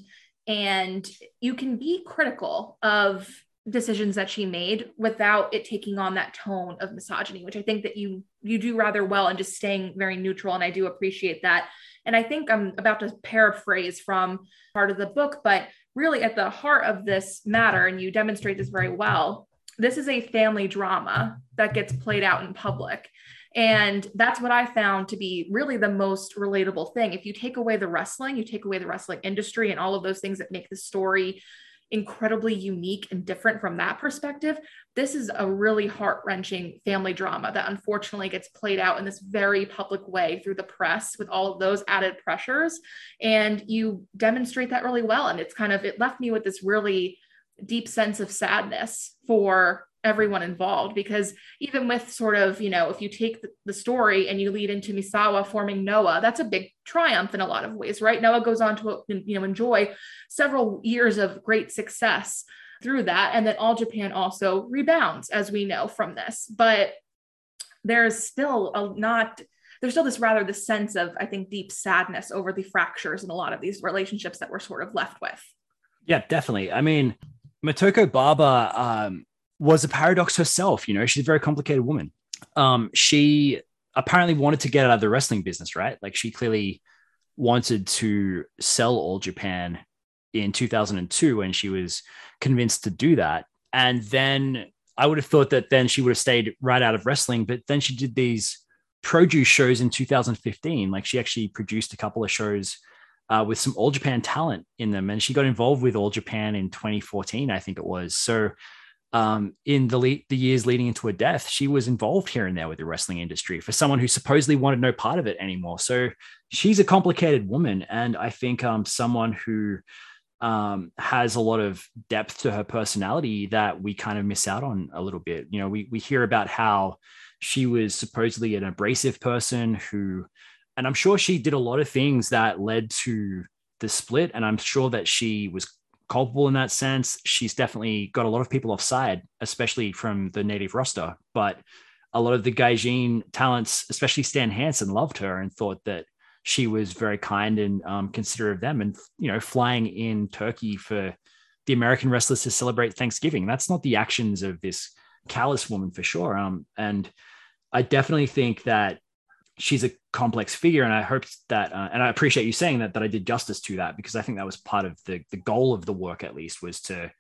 And you can be critical of decisions that she made without it taking on that tone of misogyny, which I think that you you do rather well and just staying very neutral. And I do appreciate that. And I think I'm about to paraphrase from part of the book, but really at the heart of this matter, and you demonstrate this very well, this is a family drama that gets played out in public. And that's what I found to be really the most relatable thing. If you take away the wrestling, you take away the wrestling industry and all of those things that make the story incredibly unique and different from that perspective. This is a really heart wrenching family drama that unfortunately gets played out in this very public way through the press with all of those added pressures. And you demonstrate that really well. And it's kind of, it left me with this really deep sense of sadness for everyone involved because even with sort of you know if you take the, story and you lead into misawa forming noah that's a big triumph in a lot of ways right? Noah goes on to you know enjoy several years of great success through that and then all japan also rebounds as we know from this. But there's still a not there's still this rather the sense of i think deep sadness over the fractures in a lot of these relationships that we're sort of left with. Yeah definitely. I mean Motoko Baba um, was a paradox herself. You know, she's a very complicated woman. Um, she apparently wanted to get out of the wrestling business, right? Like she clearly wanted to sell All Japan in 2002 when she was convinced to do that. And then I would have thought that then she would have stayed right out of wrestling, but then she did these produce shows in 2015. Like she actually produced a couple of shows uh, with some All Japan talent in them, and she got involved with All Japan in 2014, I think it was. So um, in the le- the years leading into her death, she was involved here and there with the wrestling industry for someone who supposedly wanted no part of it anymore. So she's a complicated woman, and I think um, someone who um, has a lot of depth to her personality that we kind of miss out on a little bit. You know, we we hear about how she was supposedly an abrasive person who, and I'm sure she did a lot of things that led to the split, and I'm sure that she was culpable in that sense. She's definitely got a lot of people offside, especially from the native roster. But a lot of the Gaijin talents, especially Stan Hansen, loved her and thought that she was very kind and um, considerate of them. And you know, flying in Turkey for the American wrestlers to celebrate Thanksgiving. That's not the actions of this callous woman for sure. Um, and I definitely think that she's a complex figure and i hope that uh, and i appreciate you saying that that i did justice to that because i think that was part of the the goal of the work at least was to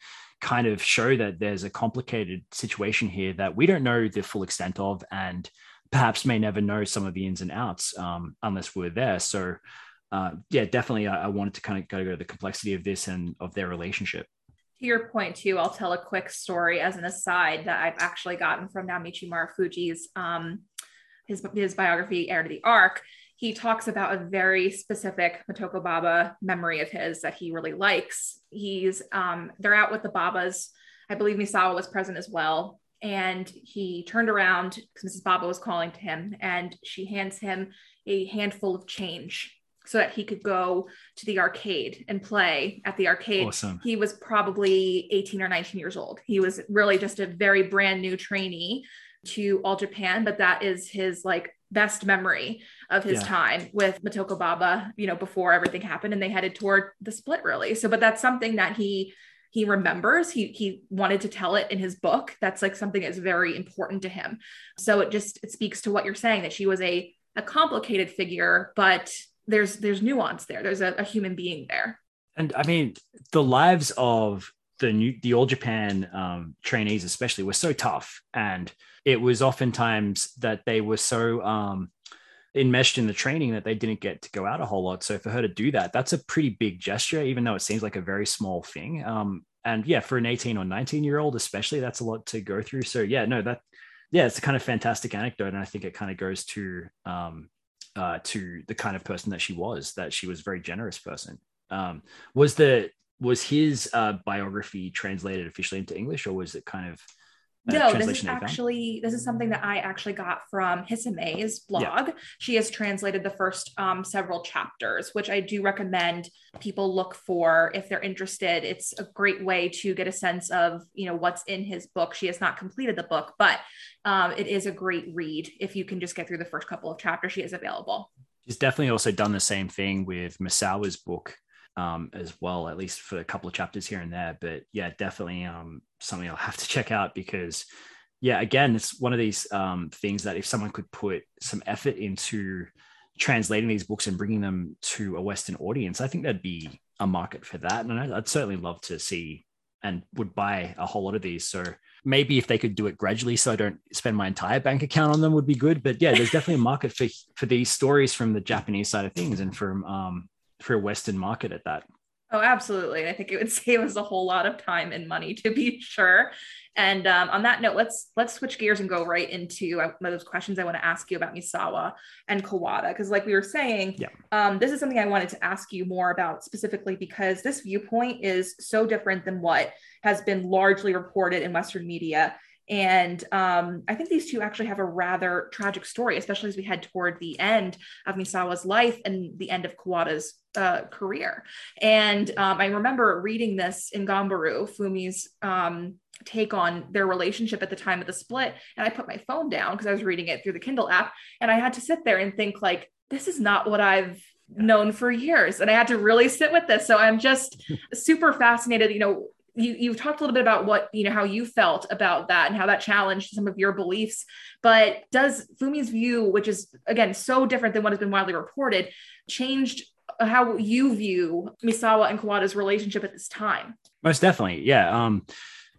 kind of show that there's a complicated situation here that we don't know the full extent of and perhaps may never know some of the ins and outs um, unless we're there. So uh, yeah definitely I, I wanted to kind of go to the complexity of this and of their relationship. To your point too i'll tell a quick story as an aside that i've actually gotten from naomichi marufuji's um, his, his biography, Heir to the Arc, he talks about a very specific Motoko Baba memory of his that he really likes. He's um, they're out with the Babas. I believe Misawa was present as well. And he turned around because Mrs. Baba was calling to him, and she hands him a handful of change so that he could go to the arcade and play at the arcade. Awesome. He was probably 18 or 19 years old. He was really just a very brand new trainee to All Japan, but that is his like best memory of his yeah. time with Motoko Baba, you know, before everything happened and they headed toward the split really. So, but that's something that he he remembers. He he wanted to tell it in his book. That's like something that's very important to him. So it just it speaks to what you're saying that she was a a complicated figure, but there's there's nuance there. There's a, a human being there. And I mean, the lives of the new the All Japan um, trainees, especially, were so tough, and it was oftentimes that they were so um, enmeshed in the training that they didn't get to go out a whole lot. So for her to do that, that's a pretty big gesture, even though it seems like a very small thing. Um, and yeah, for an 18 or 19 year old, especially, that's a lot to go through. So yeah, no, that yeah, it's a kind of fantastic anecdote, and I think it kind of goes to um, uh, to the kind of person that she was. That she was a very generous person. Um, was the was his uh, biography translated officially into English, or was it kind of no, this is actually this is something that I actually got from Hisame's blog. Yeah. She has translated the first um, several chapters, which I do recommend people look for if they're interested. It's a great way to get a sense of you know what's in his book. She has not completed the book, but um, it is a great read if you can just get through the first couple of chapters. She is available. She's definitely also done the same thing with Misawa's book um, as well, at least for a couple of chapters here and there. But yeah, definitely um, something I'll have to check out because, yeah, again, it's one of these um, things that if someone could put some effort into translating these books and bringing them to a Western audience, I think there'd be a market for that. And I'd certainly love to see and would buy a whole lot of these. So maybe if they could do it gradually so I don't spend my entire bank account on them would be good. But yeah, there's definitely a market for for these stories from the Japanese side of things and from um, for a Western market at that. Oh, absolutely. I think it would save us a whole lot of time and money to be sure. And um, on that note, let's let's switch gears and go right into uh, those questions I want to ask you about Misawa and Kawada because, like we were saying, yeah. um, this is something I wanted to ask you more about specifically because this viewpoint is so different than what has been largely reported in Western media. And um, I think these two actually have a rather tragic story, especially as we head toward the end of Misawa's life and the end of Kawada's uh, career. And um, I remember reading this in Ganbaru, Fumi's um, take on their relationship at the time of the split. And I put my phone down because I was reading it through the Kindle app. And I had to sit there and think, like, this is not what I've known for years. And I had to really sit with this. So I'm just super fascinated, you know, you you've talked a little bit about what you know how you felt about that and how that challenged some of your beliefs but does fumi's view which is again so different than what has been widely reported changed how you view misawa and kawada's relationship at this time? Most definitely yeah um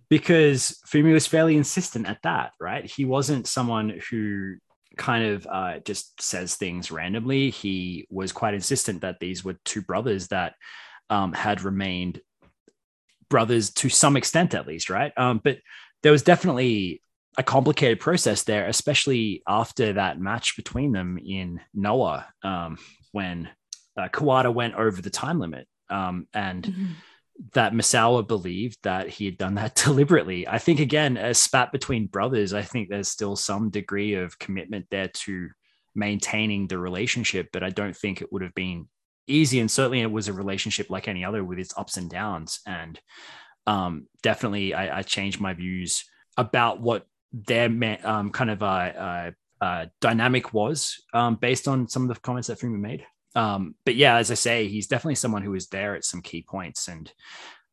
because fumi was fairly insistent at that right? He wasn't someone who kind of uh, just says things randomly. He was quite insistent that these were two brothers that um, had remained brothers to some extent, at least, right? Um, but there was definitely a complicated process there, especially after that match between them in Noah um, when uh, Kawada went over the time limit. Um, and mm-hmm. that Misawa believed that he had done that deliberately. I think, again, a spat between brothers, I think there's still some degree of commitment there to maintaining the relationship, but I don't think it would have been easy and certainly it was a relationship like any other with its ups and downs and um, definitely I, I, changed my views about what their um, kind of uh, uh, uh, dynamic was um, based on some of the comments that Fumi made. Um, but yeah, as I say, he's definitely someone who is there at some key points and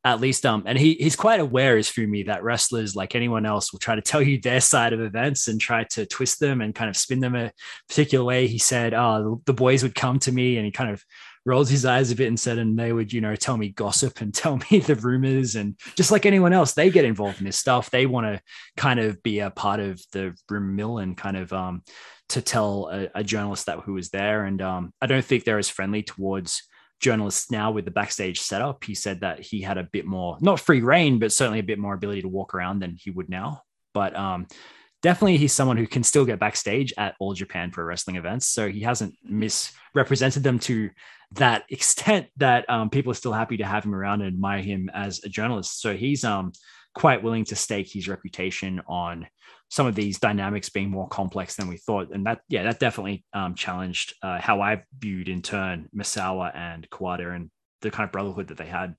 at least um and he he's quite aware as Fumi that wrestlers like anyone else will try to tell you their side of events and try to twist them and kind of spin them a particular way. He said, "Oh, the boys would come to me," and he kind of rolls his eyes a bit and said, and they would, you know, tell me gossip and tell me the rumors. And just like anyone else, they get involved in this stuff. They want to kind of be a part of the rumor mill and kind of um, to tell a, a, journalist that who was there. And um, I don't think they're as friendly towards journalists now with the backstage setup. He said that he had a bit more, not free reign, but certainly a bit more ability to walk around than he would now. But um, definitely he's someone who can still get backstage at all Japan Pro Wrestling events. So he hasn't misrepresented them to that extent that um, people are still happy to have him around and admire him as a journalist. So he's um, quite willing to stake his reputation on some of these dynamics being more complex than we thought. And that, yeah, that definitely um, challenged uh, how I viewed in turn Misawa and Kawada and the kind of brotherhood that they had.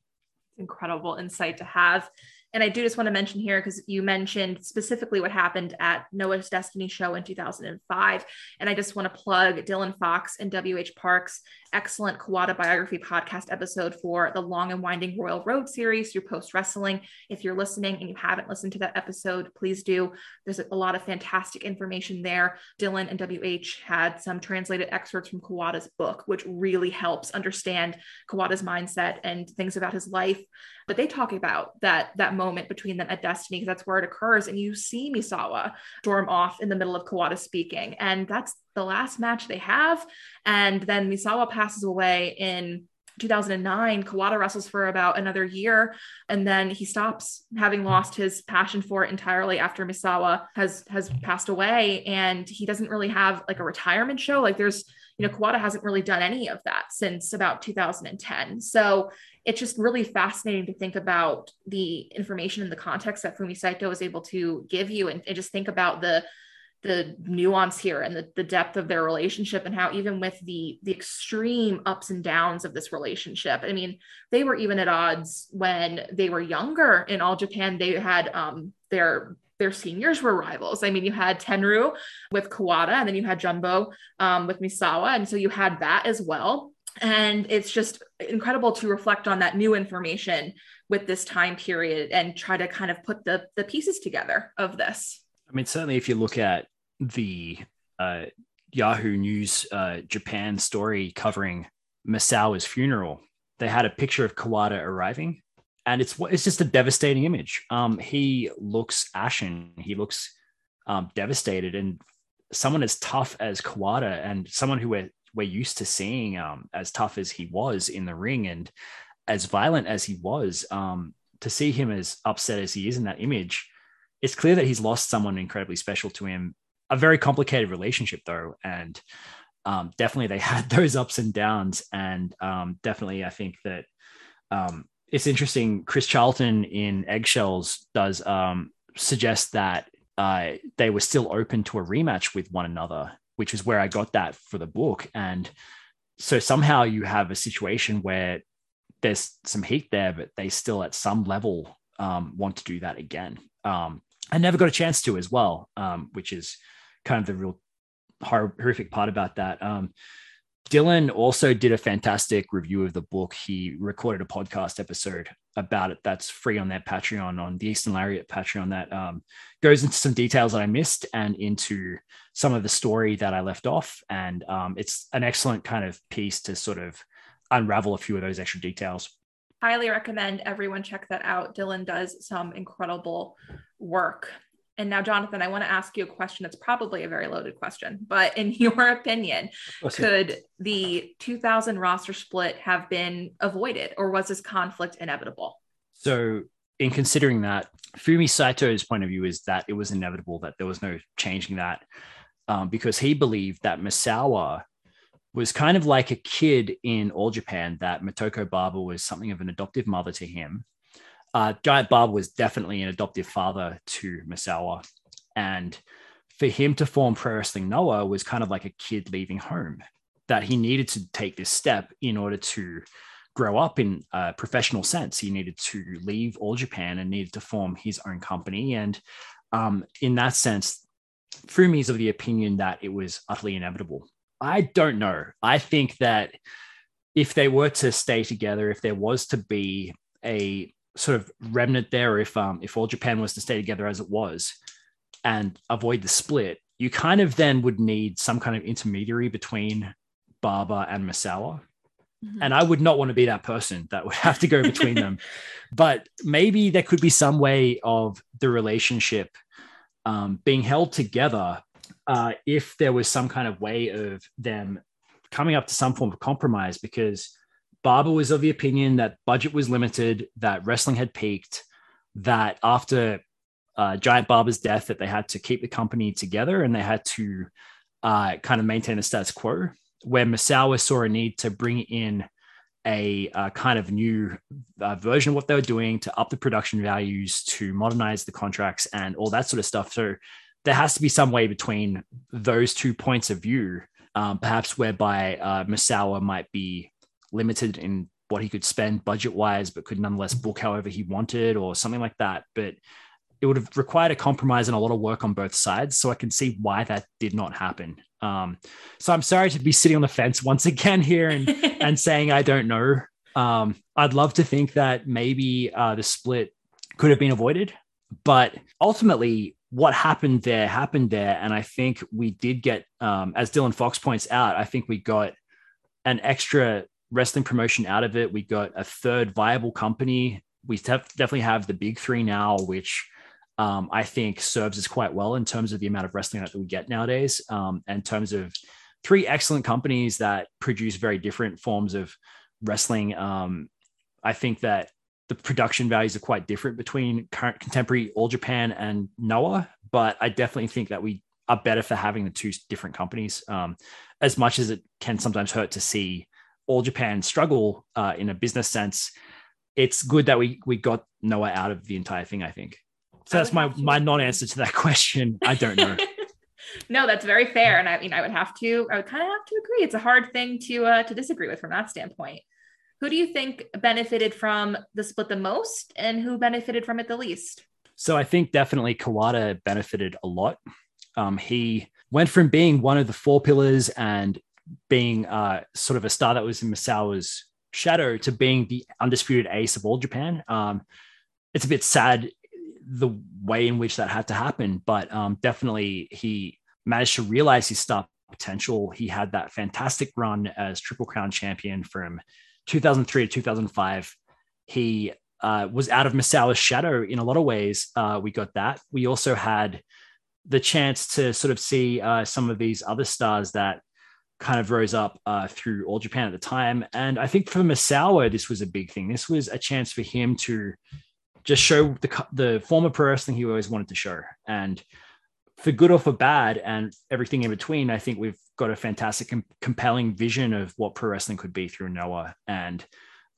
Incredible insight to have. And I do just want to mention here because you mentioned specifically what happened at Noah's Destiny show in 2005. And I just want to plug Dylan Fox and WH Park's excellent Kawada biography podcast episode for the Long and Winding Royal Road series through Post Wrestling. If you're listening and you haven't listened to that episode, please do. There's a lot of fantastic information there. Dylan and WH had some translated excerpts from Kawada's book, which really helps understand Kawada's mindset and things about his life. But they talk about that that moment between them at Destiny because that's where it occurs, and you see Misawa storm off in the middle of Kawada speaking, and that's the last match they have. And then Misawa passes away in 2009 kawada wrestles for about another year and then he stops having lost his passion for it entirely after misawa has has passed away and he doesn't really have like a retirement show like there's you know kawada hasn't really done any of that since about 2010 so it's just really fascinating to think about the information and the context that fumi saito is able to give you and, and just think about the the nuance here and the, the depth of their relationship and how even with the the extreme ups and downs of this relationship i mean they were even at odds when they were younger in all japan. They had um their their seniors were rivals. I mean, you had Tenryu with Kawada, and then you had Jumbo um, with Misawa, and so you had that as well. And it's just incredible to reflect on that new information with this time period and try to kind of put the the pieces together of this. I mean, certainly if you look at the uh, Yahoo News uh, Japan story covering Misawa's funeral, they had a picture of Kawada arriving, and it's it's just a devastating image. Um, he looks ashen. He looks um, devastated, and someone as tough as Kawada, and someone who we're we're used to seeing um, as tough as he was in the ring, and as violent as he was, um, to see him as upset as he is in that image, it's clear that he's lost someone incredibly special to him. A very complicated relationship, though, and um, definitely they had those ups and downs. And um, definitely, I think that um, it's interesting. Chris Charlton in Eggshells does um, suggest that uh, they were still open to a rematch with one another, which is where I got that for the book. And so somehow you have a situation where there's some heat there, but they still at some level um, want to do that again. Um, I never got a chance to as well, um, which is kind of the real horrific part about that. Um, Dylan also did a fantastic review of the book. He recorded a podcast episode about it that's free on their Patreon, on the Eastern Lariat Patreon, that um, goes into some details that I missed and into some of the story that I left off. And um, it's an excellent kind of piece to sort of unravel a few of those extra details. Highly recommend everyone check that out. Dylan does some incredible work. And now, Jonathan, I want to ask you a question. It's probably a very loaded question, but in your opinion, could the 2000 roster split have been avoided or was this conflict inevitable? So, in considering that, Fumi Saito's point of view is that it was inevitable, that there was no changing that um, because he believed that Misawa was kind of like a kid in All Japan, that Motoko Baba was something of an adoptive mother to him uh, Giant Baba was definitely an adoptive father to Misawa. And for him to form Pro Wrestling Noah was kind of like a kid leaving home, that he needed to take this step in order to grow up in a professional sense. He needed to leave All Japan and needed to form his own company. And um, in that sense, Fumi is of the opinion that it was utterly inevitable. I don't know. I think that if they were to stay together, if there was to be a sort of remnant there if um if all Japan was to stay together as it was and avoid the split, you kind of then would need some kind of intermediary between Baba and Misawa. Mm-hmm. And I would not want to be that person that would have to go between them. But maybe there could be some way of the relationship um, being held together uh, if there was some kind of way of them coming up to some form of compromise because Baba was of the opinion that budget was limited, that wrestling had peaked, that after uh, Giant Baba's death, that they had to keep the company together and they had to uh, kind of maintain the status quo. Where Misawa saw a need to bring in a uh, kind of new uh, version of what they were doing to up the production values, to modernize the contracts, and all that sort of stuff. So there has to be some way between those two points of view, um, perhaps whereby uh, Misawa might be limited in what he could spend budget wise, but could nonetheless book however he wanted or something like that. But it would have required a compromise and a lot of work on both sides. So I can see why that did not happen. Um, so I'm sorry to be sitting on the fence once again here and, and saying I don't know. Um, I'd love to think that maybe uh, the split could have been avoided, but ultimately, what happened there happened there. And I think we did get, um, as Dylan Fox points out, I think we got an extra wrestling promotion out of it. We got a third viable company. We definitely have the big three now, which um, I think serves us quite well in terms of the amount of wrestling that we get nowadays. Um, in terms of three excellent companies that produce very different forms of wrestling. Um, I think that the production values are quite different between current contemporary All Japan and Noah, but I definitely think that we are better for having the two different companies. Um, as much as it can sometimes hurt to see all Japan struggle uh, in a business sense, it's good that we we got Noah out of the entire thing. I think. So that's my my non-answer to that question. I don't know. no, that's very fair, and I mean, I would have to, I would kind of have to agree. It's a hard thing to uh, to disagree with from that standpoint. Who do you think benefited from the split the most, and who benefited from it the least? So I think definitely Kawada benefited a lot. Um, he went from being one of the four pillars and being uh, sort of a star that was in Misawa's shadow to being the undisputed ace of all Japan. Um, it's a bit sad the way in which that had to happen, but um, definitely he managed to realize his star potential. He had that fantastic run as Triple Crown champion from 2003 to 2005. He uh, was out of Misawa's shadow in a lot of ways. Uh, we got that. We also had the chance to sort of see uh, some of these other stars that kind of rose up uh, through All Japan at the time. And I think for Misawa, this was a big thing. This was a chance for him to just show the the former pro wrestling he always wanted to show. And for good or for bad, and everything in between, I think we've got a fantastic, com- compelling vision of what pro wrestling could be through Noah. And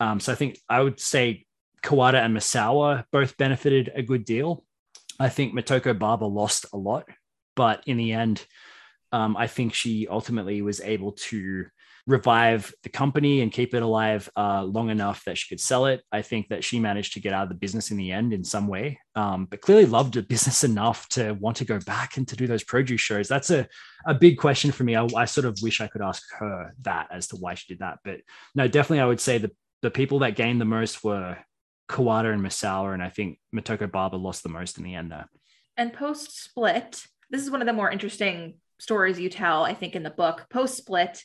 um, so I think I would say Kawada and Misawa both benefited a good deal. I think Motoko Baba lost a lot, but in the end, um, I think she ultimately was able to revive the company and keep it alive uh, long enough that she could sell it. I think that she managed to get out of the business in the end in some way, um, but clearly loved the business enough to want to go back and to do those produce shows. That's a, a big question for me. I, I sort of wish I could ask her that as to why she did that. But no, definitely, I would say the, the people that gained the most were Kawada and Misawa, and I think Motoko Baba lost the most in the end there. And post split, this is one of the more interesting stories you tell, I think, in the book. Post split,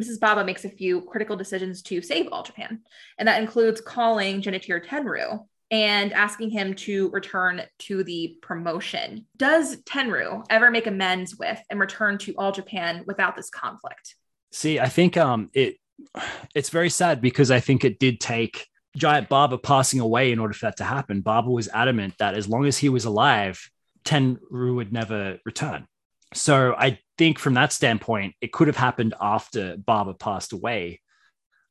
Mrs. Baba makes a few critical decisions to save All Japan, and that includes calling Genichiro Tenryu and asking him to return to the promotion. Does Tenryu ever make amends with and return to All Japan without this conflict? See, I think um it it's very sad because I think it did take Giant Baba passing away in order for that to happen. Baba was adamant that as long as he was alive, Tenryu would never return. So I think from that standpoint, it could have happened after Baba passed away.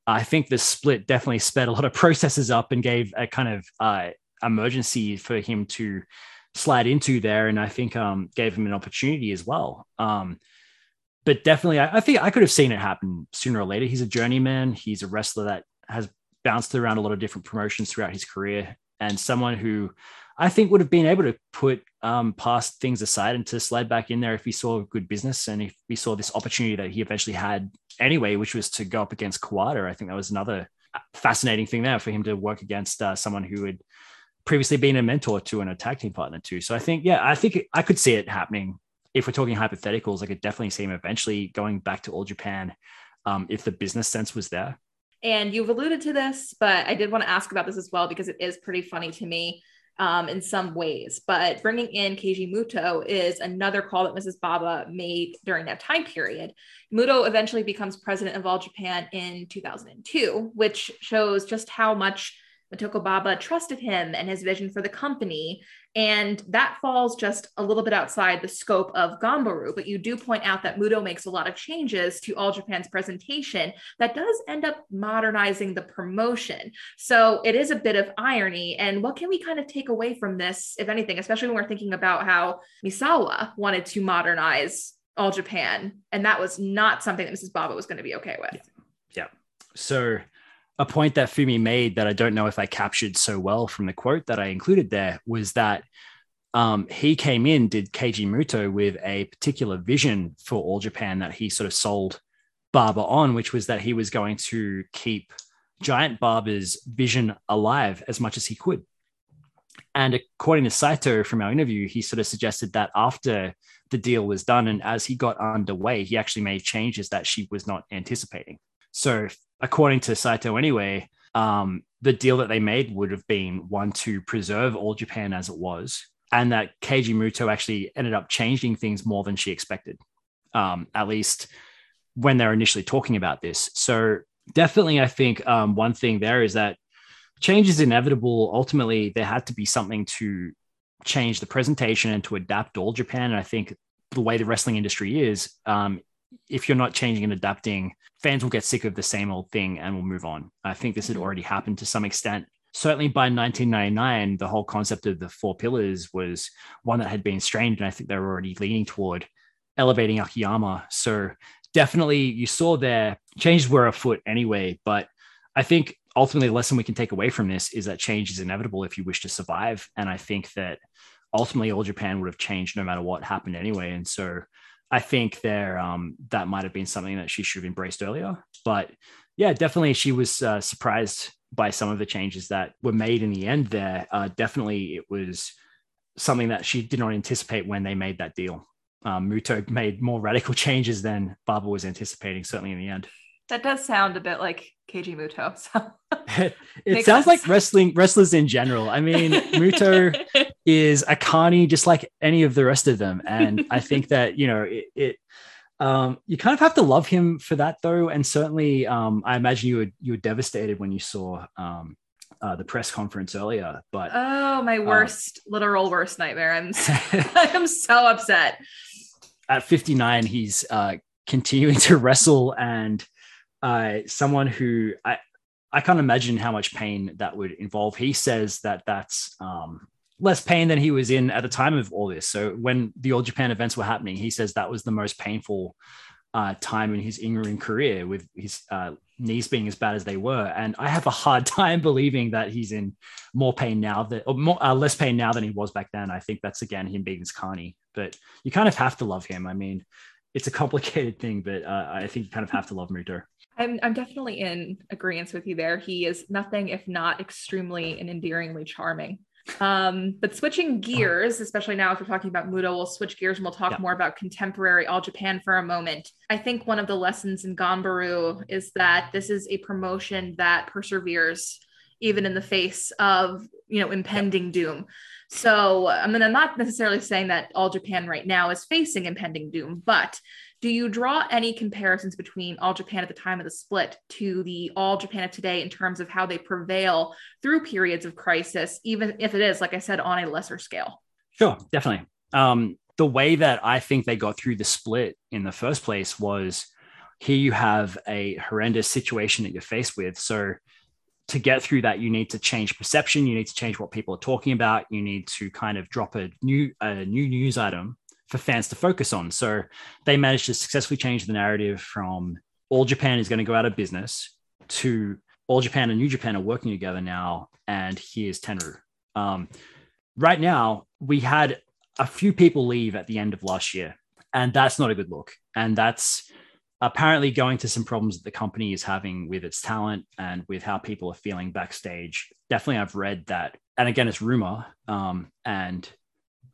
I think the split definitely sped a lot of processes up and gave a kind of uh, emergency for him to slide into there, and I think um, gave him an opportunity as well. Um, but definitely, I, I, think I could have seen it happen sooner or later. He's a journeyman. He's a wrestler that has bounced around a lot of different promotions throughout his career, and someone who I think would have been able to put um, past things aside and to slide back in there if he saw good business and if he saw this opportunity that he eventually had anyway, which was to go up against Kawada. I think that was another fascinating thing there for him to work against uh, someone who had previously been a mentor to and a tag team partner too. So I think, yeah, I think I could see it happening. If we're talking hypotheticals, I could definitely see him eventually going back to All Japan um, if the business sense was there. And you've alluded to this, but I did want to ask about this as well because it is pretty funny to me um, in some ways. But bringing in Keiji Muto is another call that Mrs. Baba made during that time period. Muto eventually becomes president of All Japan in 2002, which shows just how much Motoko Baba trusted him and his vision for the company. And that falls just a little bit outside the scope of Ganbaru. But you do point out that Muto makes a lot of changes to All Japan's presentation that does end up modernizing the promotion. So it is a bit of irony. And what can we kind of take away from this, if anything, especially when we're thinking about how Misawa wanted to modernize All Japan? And that was not something that Mrs. Baba was going to be okay with. Yeah. So a point that Fumi made that I don't know if I captured so well from the quote that I included there was that um, he came in, did Keiji Muto with a particular vision for All Japan that he sort of sold Baba on, which was that he was going to keep Giant Baba's vision alive as much as he could. And according to Saito from our interview, he sort of suggested that after the deal was done and as he got underway, he actually made changes that she was not anticipating. So according to Saito anyway, um, the deal that they made would have been one to preserve all Japan as it was, and that Keiji Muto actually ended up changing things more than she expected, um, at least when they're initially talking about this. So definitely, I think um, one thing there is that change is inevitable. Ultimately, there had to be something to change the presentation and to adapt all Japan. And I think the way the wrestling industry is, um, if you're not changing and adapting, fans will get sick of the same old thing and will move on. I think this had mm-hmm. already happened to some extent. Certainly by 1999, the whole concept of the four pillars was one that had been strained, and I think they were already leaning toward elevating Akiyama. So definitely, you saw there changes were afoot anyway. But I think ultimately, the lesson we can take away from this is that change is inevitable if you wish to survive. And I think that ultimately, all Japan would have changed no matter what happened anyway. And so I think there um, that might have been something that she should have embraced earlier. But yeah, definitely she was uh, surprised by some of the changes that were made in the end. There, uh, definitely it was something that she did not anticipate when they made that deal. Um, Muto made more radical changes than Baba was anticipating, certainly in the end. That does sound a bit like Keiji Muto. So it, it sounds sense. like wrestling wrestlers in general. I mean, Muto is a carny just like any of the rest of them, and I think that you know it, it Um, you kind of have to love him for that, though, and certainly, um, I imagine you were you were devastated when you saw um, uh, the press conference earlier. But oh, my uh, worst, literal worst nightmare! I'm I'm so upset. At 59, he's uh, continuing to wrestle, and uh, someone who I I can't imagine how much pain that would involve. He says that that's um, less pain than he was in at the time of all this. So when the All Japan events were happening, he says that was the most painful uh, time in his in-ring career with his uh, knees being as bad as they were. And I have a hard time believing that he's in more pain now that or more, uh, less pain now than he was back then. I think that's again him being his carny, but you kind of have to love him. I mean, it's a complicated thing, but uh, I think you kind of have to love Muto. I'm, I'm definitely in agreement with you there. He is nothing if not extremely and endearingly charming. Um, but switching gears, especially now if we're talking about Muto, we'll switch gears and we'll talk yeah. more about contemporary All Japan for a moment. I think one of the lessons in Ganbaru is that this is a promotion that perseveres even in the face of you know impending yeah. doom. So I mean, I'm not necessarily saying that All Japan right now is facing impending doom, but do you draw any comparisons between All Japan at the time of the split to the All Japan of today in terms of how they prevail through periods of crisis, even if it is, like I said, on a lesser scale? Sure, definitely. Um, the way that I think they got through the split in the first place was here you have a horrendous situation that you're faced with. So to get through that, you need to change perception. You need to change what people are talking about. You need to kind of drop a new a new news item for fans to focus on. So they managed to successfully change the narrative from all Japan is going to go out of business to all Japan and New Japan are working together now, and here's Tenryu. Um, right now, we had a few people leave at the end of last year, and that's not a good look. And that's apparently going to some problems that the company is having with its talent and with how people are feeling backstage. Definitely, I've read that, and again, it's rumor. Um, and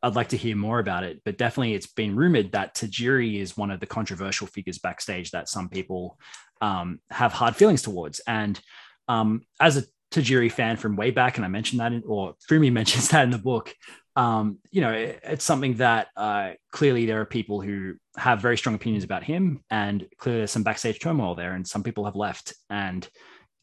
I'd like to hear more about it, but definitely it's been rumored that Tajiri is one of the controversial figures backstage that some people um, have hard feelings towards. And um, as a Tajiri fan from way back, and I mentioned that, in, or Fumi mentions that in the book, um, you know, it, it's something that uh, clearly there are people who have very strong opinions about him, and clearly there's some backstage turmoil there, and some people have left. And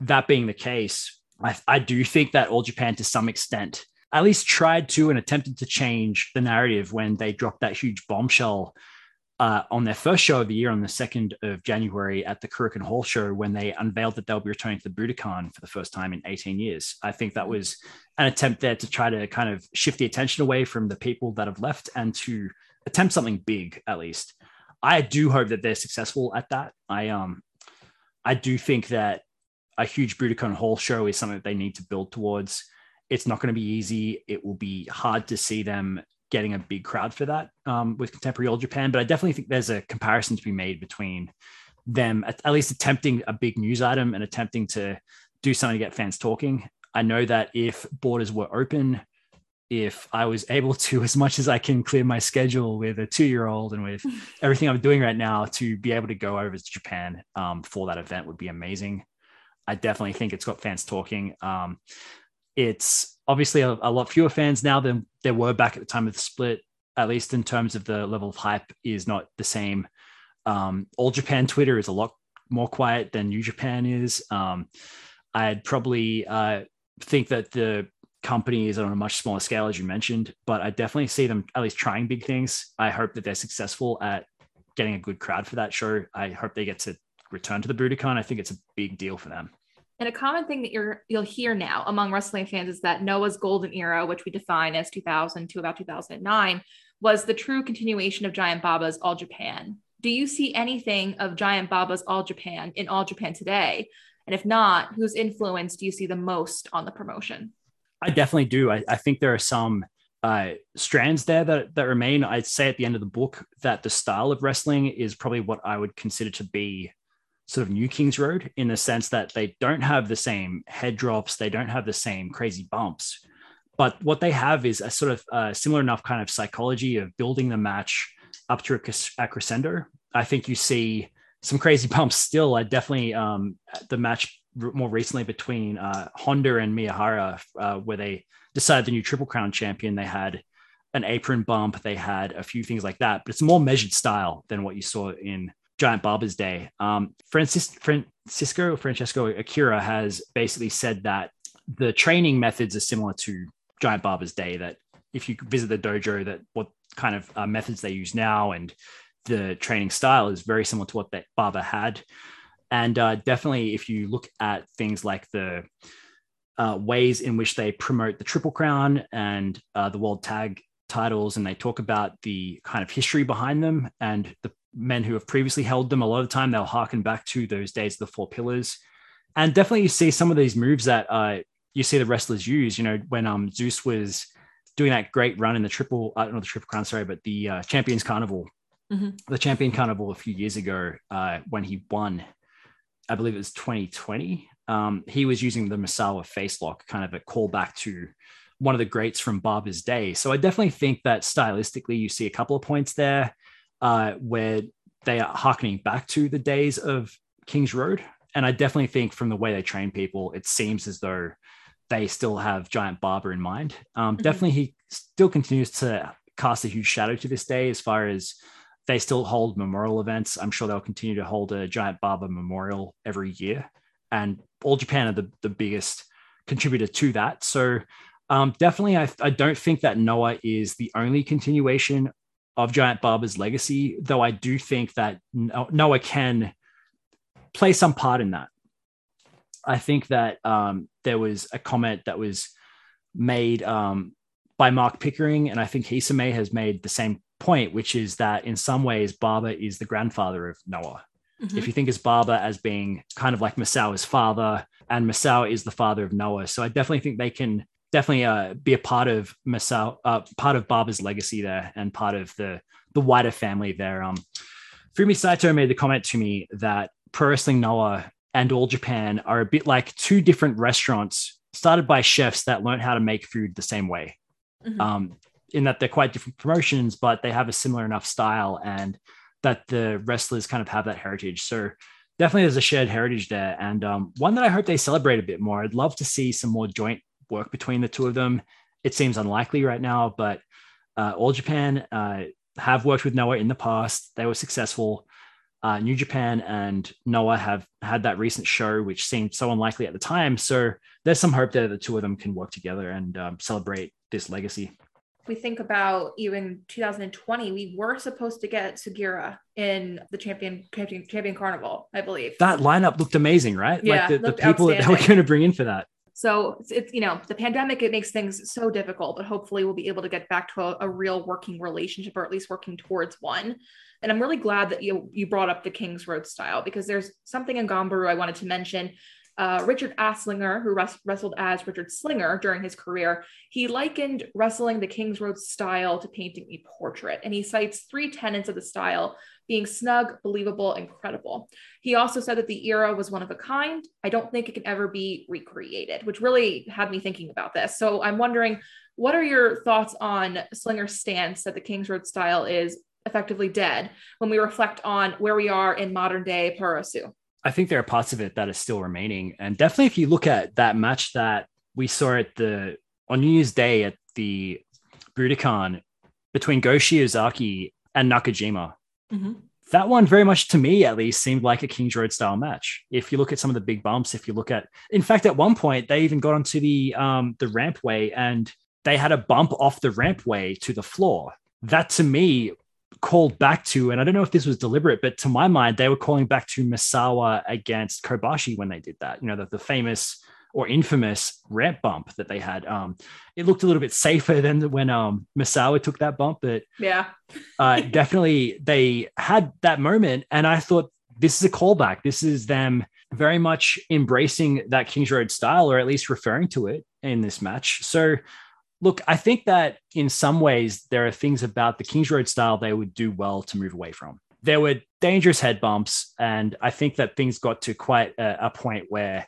that being the case, I, I do think that All Japan to some extent at least tried to and attempted to change the narrative when they dropped that huge bombshell uh, on their first show of the year on the 2nd of January at the Korakuen Hall show when they unveiled that they'll be returning to the Budokan for the first time in 18 years. I think that was an attempt there to try to kind of shift the attention away from the people that have left and to attempt something big at least. I do hope that they're successful at that. I um I do think that a huge Budokan Hall show is something that they need to build towards it's not going to be easy. It will be hard to see them getting a big crowd for that um, with contemporary All Japan. But I definitely think there's a comparison to be made between them at, at least attempting a big news item and attempting to do something to get fans talking. I know that if borders were open, if I was able to, as much as I can clear my schedule with a two year old and with everything I'm doing right now, to be able to go over to Japan um, for that event would be amazing. I definitely think it's got fans talking. Um, it's obviously a, a, lot fewer fans now than there were back at the time of the split, at least in terms of the level of hype is not the same. Um, All Japan Twitter is a lot more quiet than New Japan is. Um, I'd probably uh, think that the company is on a much smaller scale, as you mentioned, but I definitely see them at least trying big things. I hope that they're successful at getting a good crowd for that show. I hope they get to return to the Budokan. I think it's a big deal for them. And a common thing that you're you'll hear now among wrestling fans is that Noah's golden era, which we define as 2000 to about 2009, was the true continuation of Giant Baba's All Japan. Do you see anything of Giant Baba's All Japan in All Japan today? And if not, whose influence do you see the most on the promotion? I definitely do. I, I think there are some uh, strands there that, that remain. I'd say at the end of the book that the style of wrestling is probably what I would consider to be sort of New Kings Road in the sense that they don't have the same head drops, they don't have the same crazy bumps. But what they have is a sort of uh, similar enough kind of psychology of building the match up to a, a crescendo. I think you see some crazy bumps still. I definitely um, the match more recently between uh, Honda and Miyahara, uh, where they decided the new Triple Crown champion. They had an apron bump. They had a few things like that, but it's more measured style than what you saw in Giant Baba's day. Um, Francis, Francisco Francesco Akira has basically said that the training methods are similar to Giant Baba's day. That if you visit the dojo, that what kind of uh, methods they use now and the training style is very similar to what that Barber had. And uh, definitely, if you look at things like the uh, ways in which they promote the Triple Crown and uh, the World Tag titles, and they talk about the kind of history behind them and the men who have previously held them. A lot of the time, they'll harken back to those days of the Four Pillars, and definitely you see some of these moves that uh, you see the wrestlers use. You know, when um, Zeus was doing that great run in the Triple, uh, not the Triple Crown, sorry, but the uh, Champions Carnival, mm-hmm. the Champion Carnival a few years ago uh, when he won. I believe it was 2020 um, he was using the Misawa face lock, kind of a callback to one of the greats from Baba's day. So I definitely think that stylistically, you see a couple of points there uh, where they are harkening back to the days of King's Road. And I definitely think from the way they train people, it seems as though they still have Giant Baba in mind. Um, mm-hmm. Definitely, he still continues to cast a huge shadow to this day as far as they still hold memorial events. I'm sure they'll continue to hold a Giant Baba memorial every year and all Japan are the, the biggest contributor to that. So um, definitely, I, I don't think that Noah is the only continuation of Giant Baba's legacy, though I do think that Noah can play some part in that. I think that um, there was a comment that was made um, by Mark Pickering, and I think Hisame has made the same point, which is that in some ways, Baba is the grandfather of Noah. Mm-hmm. If you think of Baba as being kind of like Misawa's father, and Misawa is the father of Noah, so I definitely think they can definitely uh, be a part of Misawa, uh, part of Baba's legacy there, and part of the the wider family there. Um, Fumi Saito made the comment to me that Pro Wrestling Noah and All Japan are a bit like two different restaurants started by chefs that learned how to make food the same way. Mm-hmm. Um, in that they're quite different promotions, but they have a similar enough style and that the wrestlers kind of have that heritage. So definitely there's a shared heritage there, and um, one that I hope they celebrate a bit more. I'd love to see some more joint work between the two of them. It seems unlikely right now, but uh, All Japan uh, have worked with Noah in the past. They were successful. Uh, New Japan and Noah have had that recent show, which seemed so unlikely at the time. So there's some hope that the two of them can work together and um, celebrate this legacy we think about even 2020, we were supposed to get Sugiura in the champion champion, champion carnival, I believe. That lineup looked amazing, right? Yeah, like the, the people that we're going to bring in for that. So it's, it's, you know the pandemic it makes things so difficult, but hopefully we'll be able to get back to a, a, real working relationship or at least working towards one. And I'm really glad that you you brought up the King's Road style because there's something in Ganbaru I wanted to mention uh, Richard Aslinger, who res- wrestled as Richard Slinger during his career, he likened wrestling the King's Road style to painting a portrait. And he cites three tenets of the style being snug, believable, and credible. He also said that the era was one of a kind. I don't think it can ever be recreated, which really had me thinking about this. So I'm wondering, what are your thoughts on Slinger's stance that the King's Road style is effectively dead when we reflect on where we are in modern day Puroresu? I think there are parts of it that are still remaining. And definitely, if you look at that match that we saw at the on New Year's Day at the Budokan between Go Shiozaki and Nakajima, mm-hmm. that one very much to me at least seemed like a King's Road style match. If you look at some of the big bumps, if you look at, in fact, at one point they even got onto the um, the rampway and they had a bump off the rampway to the floor. That to me called back to, and I don't know if this was deliberate, but to my mind, they were calling back to Misawa against Kobashi when they did that. You know, the, the famous or infamous ramp bump that they had. Um, it looked a little bit safer than when um, Misawa took that bump, but yeah, uh, definitely they had that moment, and I thought this is a callback. This is them very much embracing that Kings Road style, or at least referring to it in this match. So Look, I think that in some ways there are things about the Kings Road style they would do well to move away from. There were dangerous head bumps, and I think that things got to quite a, a point where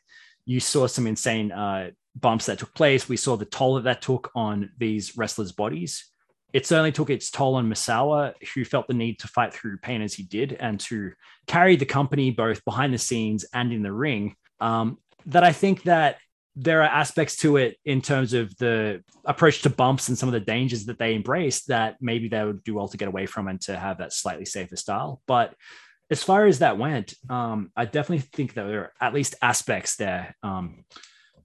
you saw some insane uh, bumps that took place. We saw the toll that that took on these wrestlers' bodies. It certainly took its toll on Misawa, who felt the need to fight through pain as he did and to carry the company both behind the scenes and in the ring. Um, that I think that there are aspects to it in terms of the approach to bumps and some of the dangers that they embrace that maybe they would do well to get away from and to have that slightly safer style. But as far as that went, um, I definitely think that there are at least aspects there, um,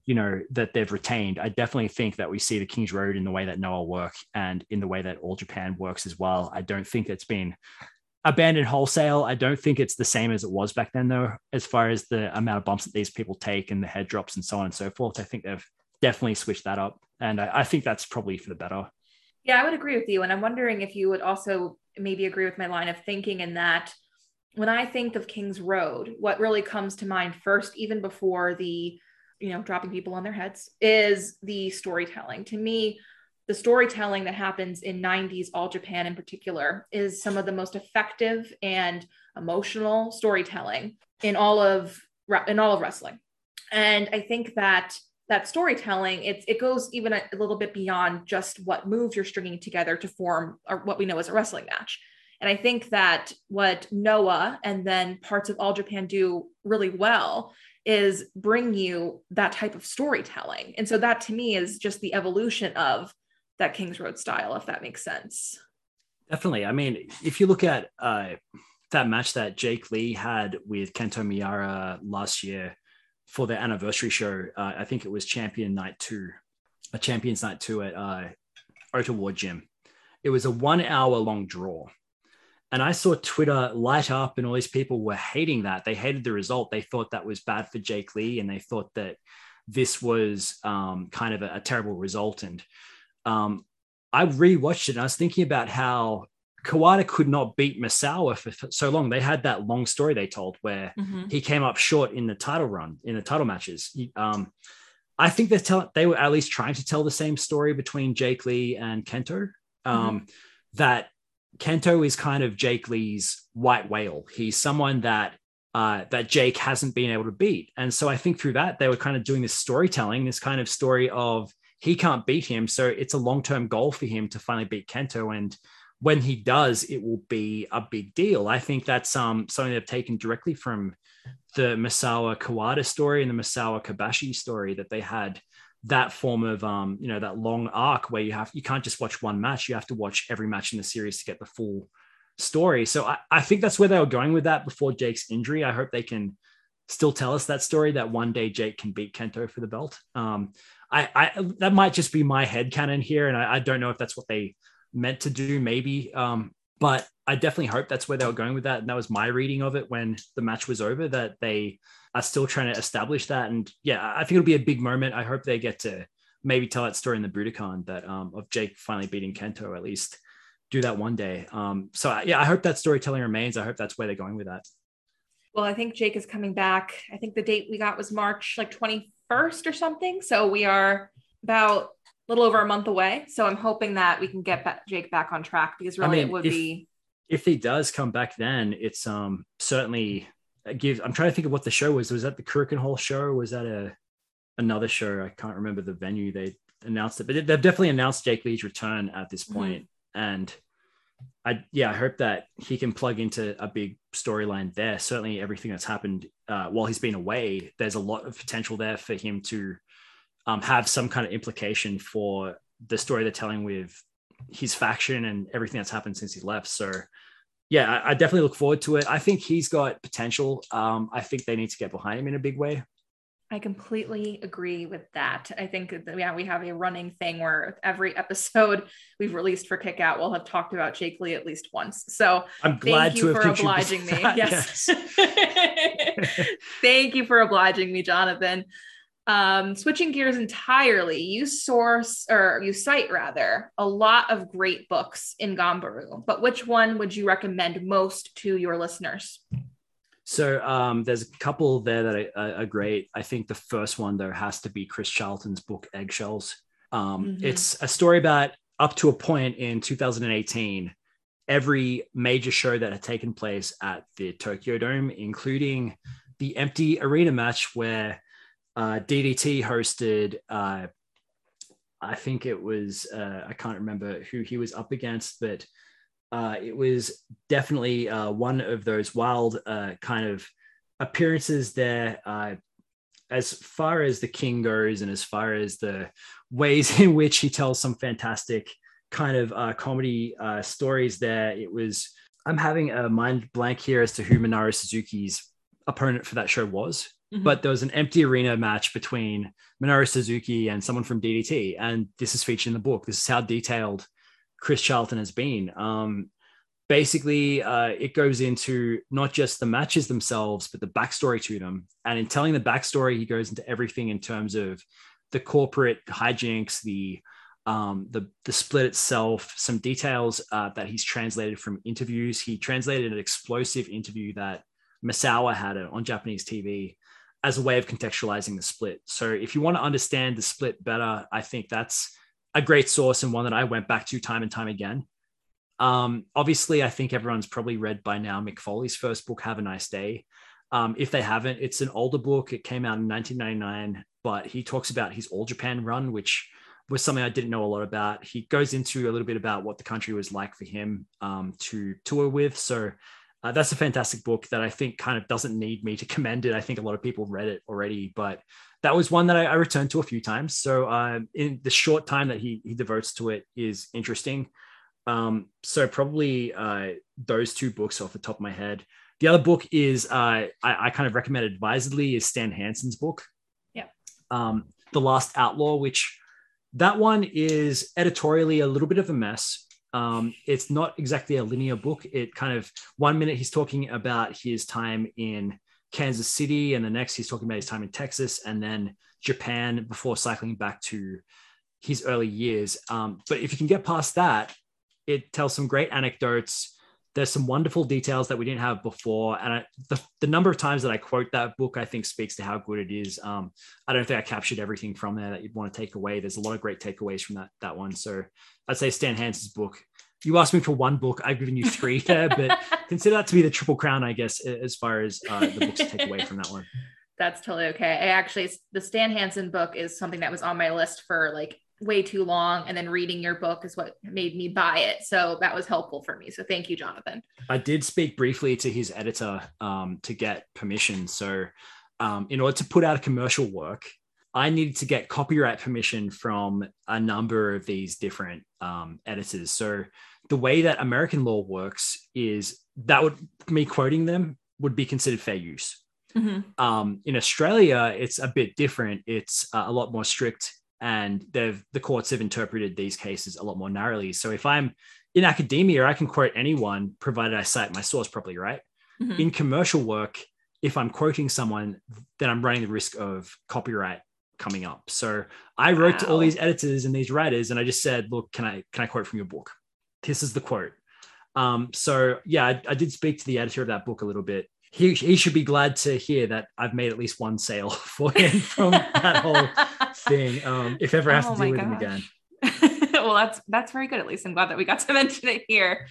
you know, that they've retained. I definitely think that we see the King's Road in the way that Noah work and in the way that All Japan works as well. I don't think it's been abandoned wholesale. I don't think it's the same as it was back then, though, as far as the amount of bumps that these people take and the head drops and so on and so forth. I think they've definitely switched that up. And I, I think that's probably for the better. Yeah, I would agree with you. And I'm wondering if you would also maybe agree with my line of thinking in that when I think of King's Road, what really comes to mind first, even before the, you know, dropping people on their heads, is the storytelling. To me, the storytelling that happens in 90s all japan in particular is some of the most effective and emotional storytelling in all of in all of wrestling and i think that that storytelling it's it goes even a, a little bit beyond just what moves you're stringing together to form or what we know as a wrestling match and i think that what noah and then parts of all japan do really well is bring you that type of storytelling and so that to me is just the evolution of that Kings Road style, if that makes sense. Definitely. I mean, if you look at uh, that match that Jake Lee had with Kento Miyahara last year for their anniversary show, uh, I think it was Champion Night Two, a Champions Night Two at uh, Ota Ward Gym. It was a one hour long draw. And I saw Twitter light up, and all these people were hating that. They hated the result. They thought that was bad for Jake Lee, and they thought that this was um, kind of a, a terrible result. And um, I rewatched it and I was thinking about how Kawada could not beat Misawa for so long. They had that long story they told where mm-hmm. he came up short in the title run, in the title matches. He, um, I think they tell they were at least trying to tell the same story between Jake Lee and Kento. Um, mm-hmm. That Kento is kind of Jake Lee's white whale. He's someone that uh, that Jake hasn't been able to beat, and so I think through that they were kind of doing this storytelling, this kind of story of he can't beat him. So it's a long term goal for him to finally beat Kento. And when he does, it will be a big deal. I think that's um, something they've taken directly from the Misawa Kawada story and the Misawa Kobashi story that they had that form of um, you know that long arc where you have you can't just watch one match you have to watch every match in the series to get the full story so I, I think that's where they were going with that before jake's injury i hope they can still tell us that story that one day jake can beat kento for the belt um, I, I that might just be my head canon here, and I, I, don't know if that's what they meant to do, maybe. Um, but I definitely hope that's where they were going with that. And that was my reading of it when the match was over, that they are still trying to establish that. And yeah, I think it'll be a big moment. I hope they get to maybe tell that story in the Budokan that um, of Jake finally beating Kento, or at least do that one day. Um, so yeah, I hope that storytelling remains. I hope that's where they're going with that. Well, I think Jake is coming back. I think the date we got was March like 21st or something. So we are about a little over a month away. So I'm hoping that we can get back, Jake back on track because really I mean, it would if, be. If he does come back, then it's um certainly gives. I'm trying to think of what the show was. Was that the Korakuen Hall show? was that a another show? I can't remember the venue they announced it, but they've definitely announced Jake Lee's return at this mm-hmm. point. Mm-hmm. and I yeah, I hope that he can plug into a big storyline there. Certainly, everything that's happened uh, while he's been away, there's a lot of potential there for him to um, have some kind of implication for the story they're telling with his faction and everything that's happened since he left. So, yeah, I, I definitely look forward to it. I think he's got potential. Um, I think they need to get behind him in a big way. I completely agree with that. I think that, yeah, we have a running thing where every episode we've released for Kick Out, we'll have talked about Jake Lee at least once. So I'm glad thank you for obliging me. That, yes. yes. thank you for obliging me, Jonathan. Um, switching gears entirely, you source or you cite rather a lot of great books in Ganbaru, but which one would you recommend most to your listeners? So um, there's a couple there that are, are, great. I think the first one though has to be Chris Charlton's book Eggshells. Um, mm-hmm. It's a story about up to a point in 2018, every major show that had taken place at the Tokyo Dome, including the empty arena match where uh, DDT hosted. Uh, I think it was uh, I can't remember who he was up against, but uh, it was definitely uh, one of those wild uh, kind of appearances there. As far as the king goes, and as far as the ways in which he tells some fantastic kind of comedy stories, there it was. I'm having a mind blank here as to who Minoru Suzuki's opponent for that show was. Mm-hmm. But there was an empty arena match between Minoru Suzuki and someone from DDT, and this is featured in the book. This is how detailed Chris Charlton has been. Um, basically, uh, it goes into not just the matches themselves, but the backstory to them. And in telling the backstory, he goes into everything in terms of the corporate hijinks, the um, the the split itself, some details uh, that he's translated from interviews. He translated an explosive interview that Misawa had on Japanese TV as a way of contextualizing the split. So if you want to understand the split better, I think that's a great source and one that I went back to time and time again. Um, obviously, I think everyone's probably read by now Mick Foley's first book, Have a Nice Day. Um, if they haven't, it's an older book. It came out in 1999, but he talks about his All Japan run, which was something I didn't know a lot about. He goes into a little bit about what the country was like for him um, to tour with. So uh, that's a fantastic book that I think kind of doesn't need me to commend it. I think a lot of people read it already, but that was one that I, I returned to a few times. So uh, in the short time that he he devotes to it is interesting. Um, so probably uh, those two books off the top of my head. The other book is uh, I, I, kind of recommend advisedly is Stan Hansen's book. Yeah. Um, the Last Outlaw, which that one is editorially a little bit of a mess um, it's not exactly a linear book. It kind of one minute he's talking about his time in Kansas City, and the next he's talking about his time in Texas, and then Japan before cycling back to his early years. Um, but if you can get past that, it tells some great anecdotes. There's some wonderful details that we didn't have before, and I, the the number of times that I quote that book, I think speaks to how good it is. Um, I don't think I captured everything from there that you'd want to take away. There's a lot of great takeaways from that that one. So I'd say Stan Hansen's book. You asked me for one book. I've given you three there, but consider that to be the triple crown, I guess, as far as uh, the books to take away from that one. That's totally okay. I actually, the Stan Hansen book is something that was on my list for like way too long. And then reading your book is what made me buy it. So that was helpful for me. So thank you, Jonathan. I did speak briefly to his editor um, to get permission. So um, in order to put out a commercial work, I needed to get copyright permission from a number of these different um, editors. So the way that American law works is that would me quoting them would be considered fair use. Mm-hmm. Um, in Australia, it's a bit different. It's uh, a lot more strict, and they've the courts have interpreted these cases a lot more narrowly. So if I'm in academia, I can quote anyone provided I cite my source properly, right? Mm-hmm. In commercial work, if I'm quoting someone, then I'm running the risk of copyright coming up. So I wrote wow. to all these editors and these writers, and I just said, "Look, can I can I quote from your book? This is the quote." Um, so yeah, I, I, did speak to the editor of that book a little bit. He, he should be glad to hear that I've made at least one sale for him from that whole thing. Um, if ever I have oh to deal with gosh. him again. well, that's that's very good. At least I'm glad that we got to mention it here.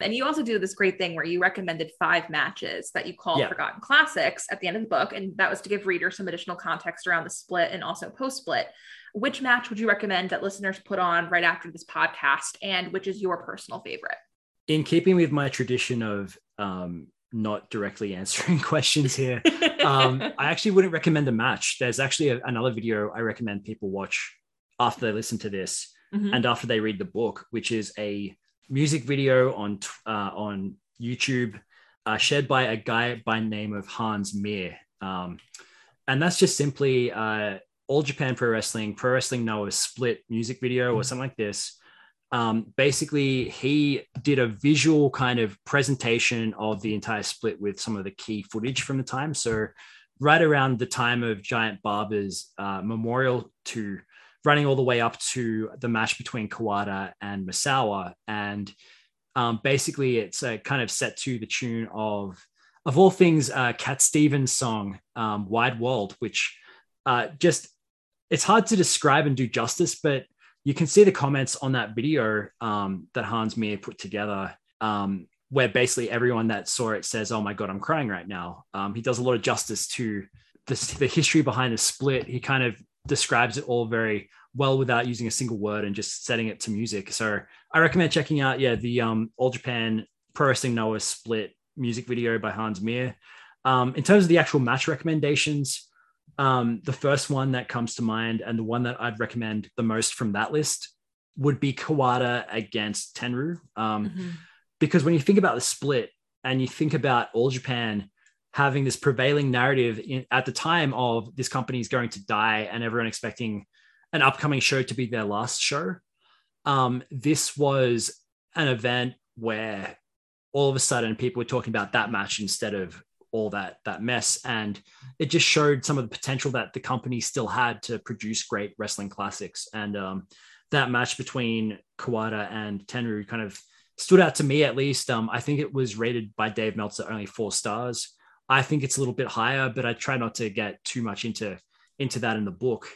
And you also do this great thing where you recommended five matches that you call yeah. Forgotten Classics at the end of the book, and that was to give readers some additional context around the split and also post split. Which match would you recommend that listeners put on right after this podcast, and which is your personal favorite? In keeping with my tradition of um, not directly answering questions here. um, I actually wouldn't recommend a match. There's actually a, another video I recommend people watch after they listen to this mm-hmm. and after they read the book, which is a music video on uh, on YouTube uh, shared by a guy by name of Hans Mir. Um, and that's just simply uh, All Japan Pro Wrestling, Pro Wrestling Noah split music video or mm-hmm. something like this. Um, basically, he did a visual kind of presentation of the entire split with some of the key footage from the time. So, right around the time of Giant Baba's uh, memorial to running all the way up to the match between Kawada and Misawa. And um, basically, it's uh, kind of set to the tune of, of all things, uh, Cat Stevens' song, um, Wild World, which uh, just, it's hard to describe and do justice, but you can see the comments on that video um, that Hans Mir put together, um, where basically everyone that saw it says, "Oh my god, I'm crying right now." Um, he does a lot of justice to the, history behind the split. He kind of describes it all very well without using a single word and just setting it to music. So I recommend checking out, yeah, the um, All Japan Pro Wrestling Noah split music video by Hans Mir. Um, in terms of the actual match recommendations, Um, the first one that comes to mind, and the one that I'd recommend the most from that list, would be Kawada against Tenryu. Um, mm-hmm. Because when you think about the split and you think about All Japan having this prevailing narrative in, at the time of this company is going to die and everyone expecting an upcoming show to be their last show, um, this was an event where all of a sudden people were talking about that match instead of all that that mess. And it just showed some of the potential that the company still had to produce great wrestling classics. And um, that match between Kawada and Tenryu kind of stood out to me at least. Um, I think it was rated by Dave Meltzer only four stars. I think it's a little bit higher but I try not to get too much into into that in the book.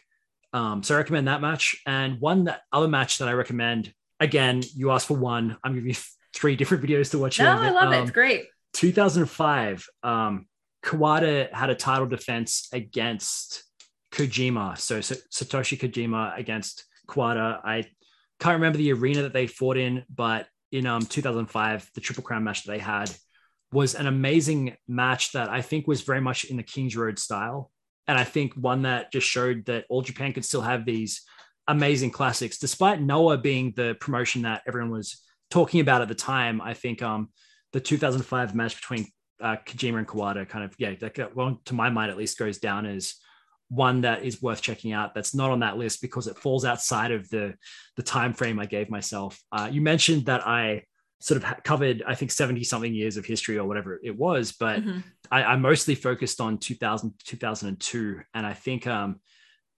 Um, so I recommend that match. And one that other match that I recommend again you asked for one. I'm giving you three different videos to watch no I love um, it. It's great 2005, um, Kawada had a title defense against Kojima. So, so Satoshi Kojima against Kawada. I can't remember the arena that they fought in, but in um, 2005, the Triple Crown match that they had was an amazing match that I think was very much in the Kings Road style. And I think one that just showed that All Japan could still have these amazing classics, despite Noah being the promotion that everyone was talking about at the time. I think um, the 2005 match between uh, Kojima and Kawada kind of yeah that well to my mind at least goes down as one that is worth checking out that's not on that list because it falls outside of the the time frame I gave myself. Uh, you mentioned that I sort of covered I think 70 something years of history or whatever it was, but mm-hmm. I, I, mostly focused on 2000 2002, and I think um,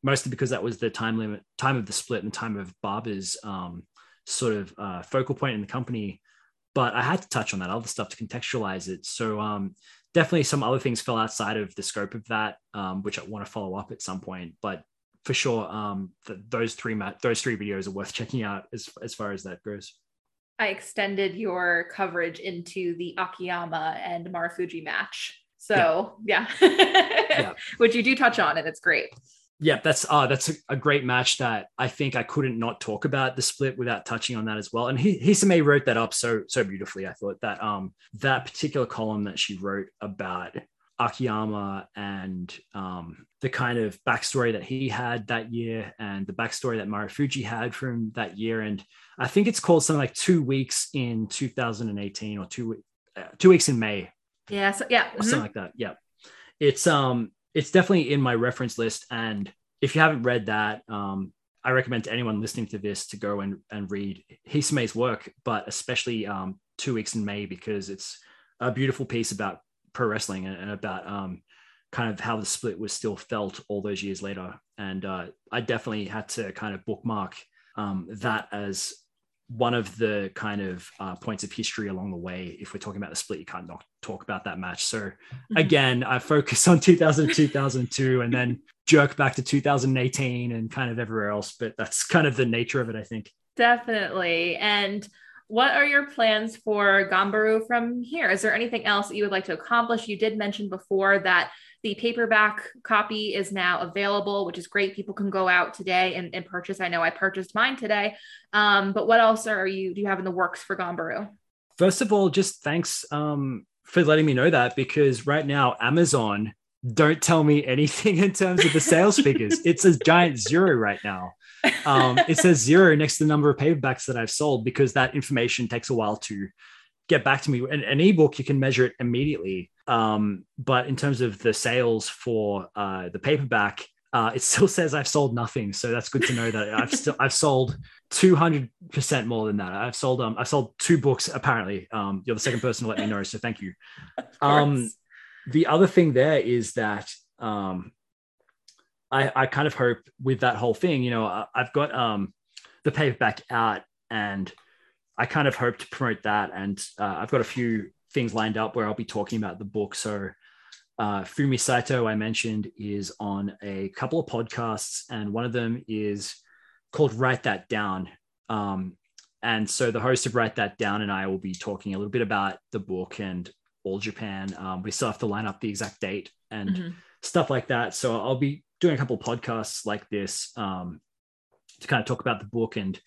mostly because that was the time limit time of the split and time of Baba's um, sort of uh, focal point in the company but I had to touch on that other stuff to contextualize it. So um, definitely some other things fell outside of the scope of that, um, which I want to follow up at some point. But for sure, um, the, those three ma- those three videos are worth checking out as as far as that goes. I extended your coverage into the Akiyama and Marufuji match. So yeah, yeah. yeah. which you do touch on, and it's great yeah, that's uh, that's a, a, great match that I think I couldn't not talk about the split without touching on that as well. And he, Hisame wrote that up so so beautifully. I thought that um that particular column that she wrote about Akiyama and um, the kind of backstory that he had that year and the backstory that Marufuji had from that year. And I think it's called something like two weeks in 2018 or two uh, two weeks in May. Yeah. So, yeah. Mm-hmm. Something like that. Yeah. It's um it's definitely in my reference list. And if you haven't read that, um, I recommend to anyone listening to this to go and, and read Hisame's work, but especially um, Two Weeks in May, because it's a beautiful piece about pro wrestling and, and about um, kind of how the split was still felt all those years later. And uh, I definitely had to kind of bookmark um, that as one of the kind of uh, points of history along the way. If we're talking about the split, you can't not talk about that match. So mm-hmm. again, I focus on 2000, 2002, and then jerk back to 2018 and kind of everywhere else. But that's kind of the nature of it, I think. Definitely. And what are your plans for Ganbaru from here? Is there anything else that you would like to accomplish? You did mention before that the paperback copy is now available, which is great. People can go out today and, and purchase. I know I purchased mine today. Um, but what else are you do you have in the works for Ganbaru? First of all, just thanks um, for letting me know that because right now Amazon don't tell me anything in terms of the sales figures. It's a giant zero right now. Um, it says zero next to the number of paperbacks that I've sold because that information takes a while to get back to me. An, an ebook, you can measure it immediately. Um, but in terms of the sales for uh, the paperback, uh, it still says I've sold nothing. So that's good to know that I've still I've sold 200 percent more than that. I've sold um I've sold two books apparently. Um, you're the second person to let me know, so thank you. Um, the other thing there is that um, I I kind of hope with that whole thing, you know, I, I've got um the paperback out and I kind of hope to promote that. And uh, I've got a few things lined up where I'll be talking about the book. So uh, Fumi Saito, I mentioned, is on a couple of podcasts, and one of them is called Write That Down. Um, and so the host of Write That Down and I will be talking a little bit about the book and All Japan. Um, we still have to line up the exact date and mm-hmm. stuff like that. So I'll be doing a couple of podcasts like this um, to kind of talk about the book and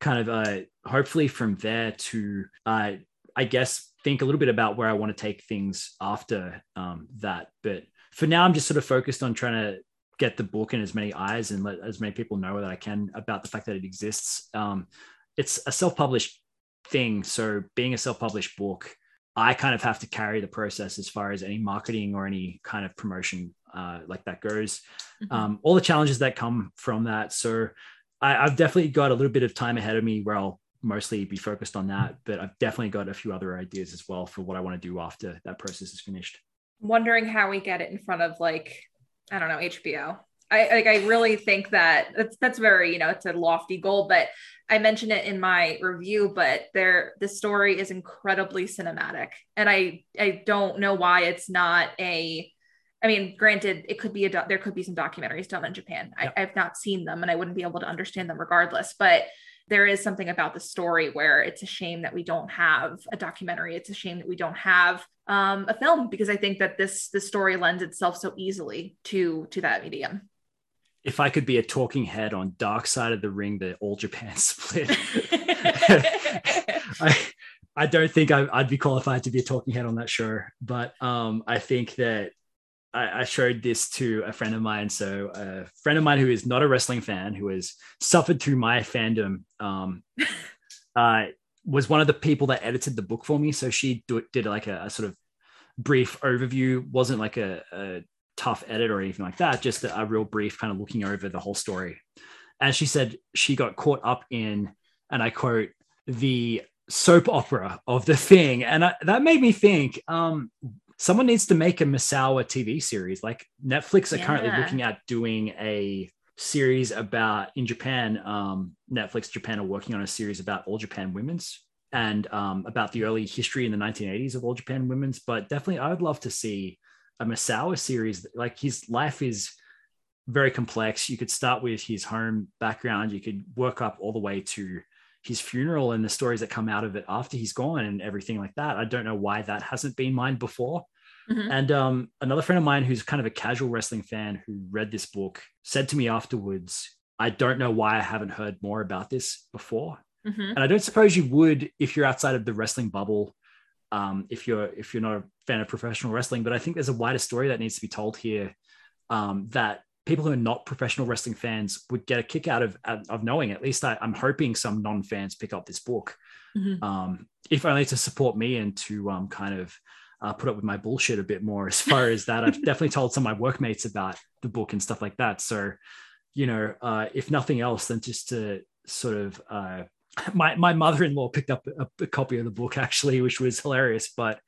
kind of uh, hopefully from there to uh, I guess think a little bit about where I want to take things after um, that. But for now, I'm just sort of focused on trying to get the book in as many eyes and let as many people know that I can about the fact that it exists. Um, it's a self-published thing, so being a self-published book, I kind of have to carry the process as far as any marketing or any kind of promotion uh, like that goes. Mm-hmm. Um, all the challenges that come from that. So I, I've definitely got a little bit of time ahead of me where I'll mostly be focused on that, but I've definitely got a few other ideas as well for what I want to do after that process is finished. Wondering how we get it in front of like I don't know HBO. I like I really think that that's that's very you know it's a lofty goal, but I mentioned it in my review. But there, the story is incredibly cinematic, and I I don't know why it's not a I mean, granted, it could be a do- there could be some documentaries done in Japan. I, I've not seen them, and I wouldn't be able to understand them regardless. But there is something about the story where it's a shame that we don't have a documentary. It's a shame that we don't have um, a film because I think that this this story lends itself so easily to to that medium. If I could be a talking head on Dark Side of the Ring, the All Japan split, I I don't think I, would be qualified to be a talking head on that show. But um, I think that I, I, showed this to a friend of mine. So a friend of mine who is not a wrestling fan, who has suffered through my fandom, um, uh, was one of the people that edited the book for me. So she do, did like a, a, sort of brief overview. wasn't like a, a tough edit or anything like that. Just a, a real brief, kind of looking over the whole story. And she said she got caught up in, and I quote, the soap opera of the thing and I, that made me think um, someone needs to make a Misawa TV series. Like Netflix are yeah. currently looking at doing a series about in Japan. Um, Netflix Japan are working on a series about all Japan women's and um, about the early history in the 1980s of all Japan women's. But definitely, I would love to see a Misawa series. Like his life is very complex. You could start with his home background. You could work up all the way to his funeral and the stories that come out of it after he's gone and everything like that. I don't know why that hasn't been mined before. Mm-hmm. And um, another friend of mine who's kind of a casual wrestling fan who read this book said to me afterwards, I don't know why I haven't heard more about this before. Mm-hmm. And I don't suppose you would if you're outside of the wrestling bubble, um, if you're if you're not a fan of professional wrestling. But I think there's a wider story that needs to be told here um, that people who are not professional wrestling fans would get a kick out of of knowing. At least I, am hoping some non fans pick up this book, mm-hmm. um, if only to support me and to um, kind of uh, put up with my bullshit a bit more. As far as that, I've definitely told some of my workmates about the book and stuff like that. So, you know, uh, if nothing else, then just to sort of uh, my my mother in law picked up a, a, copy of the book actually, which was hilarious, but.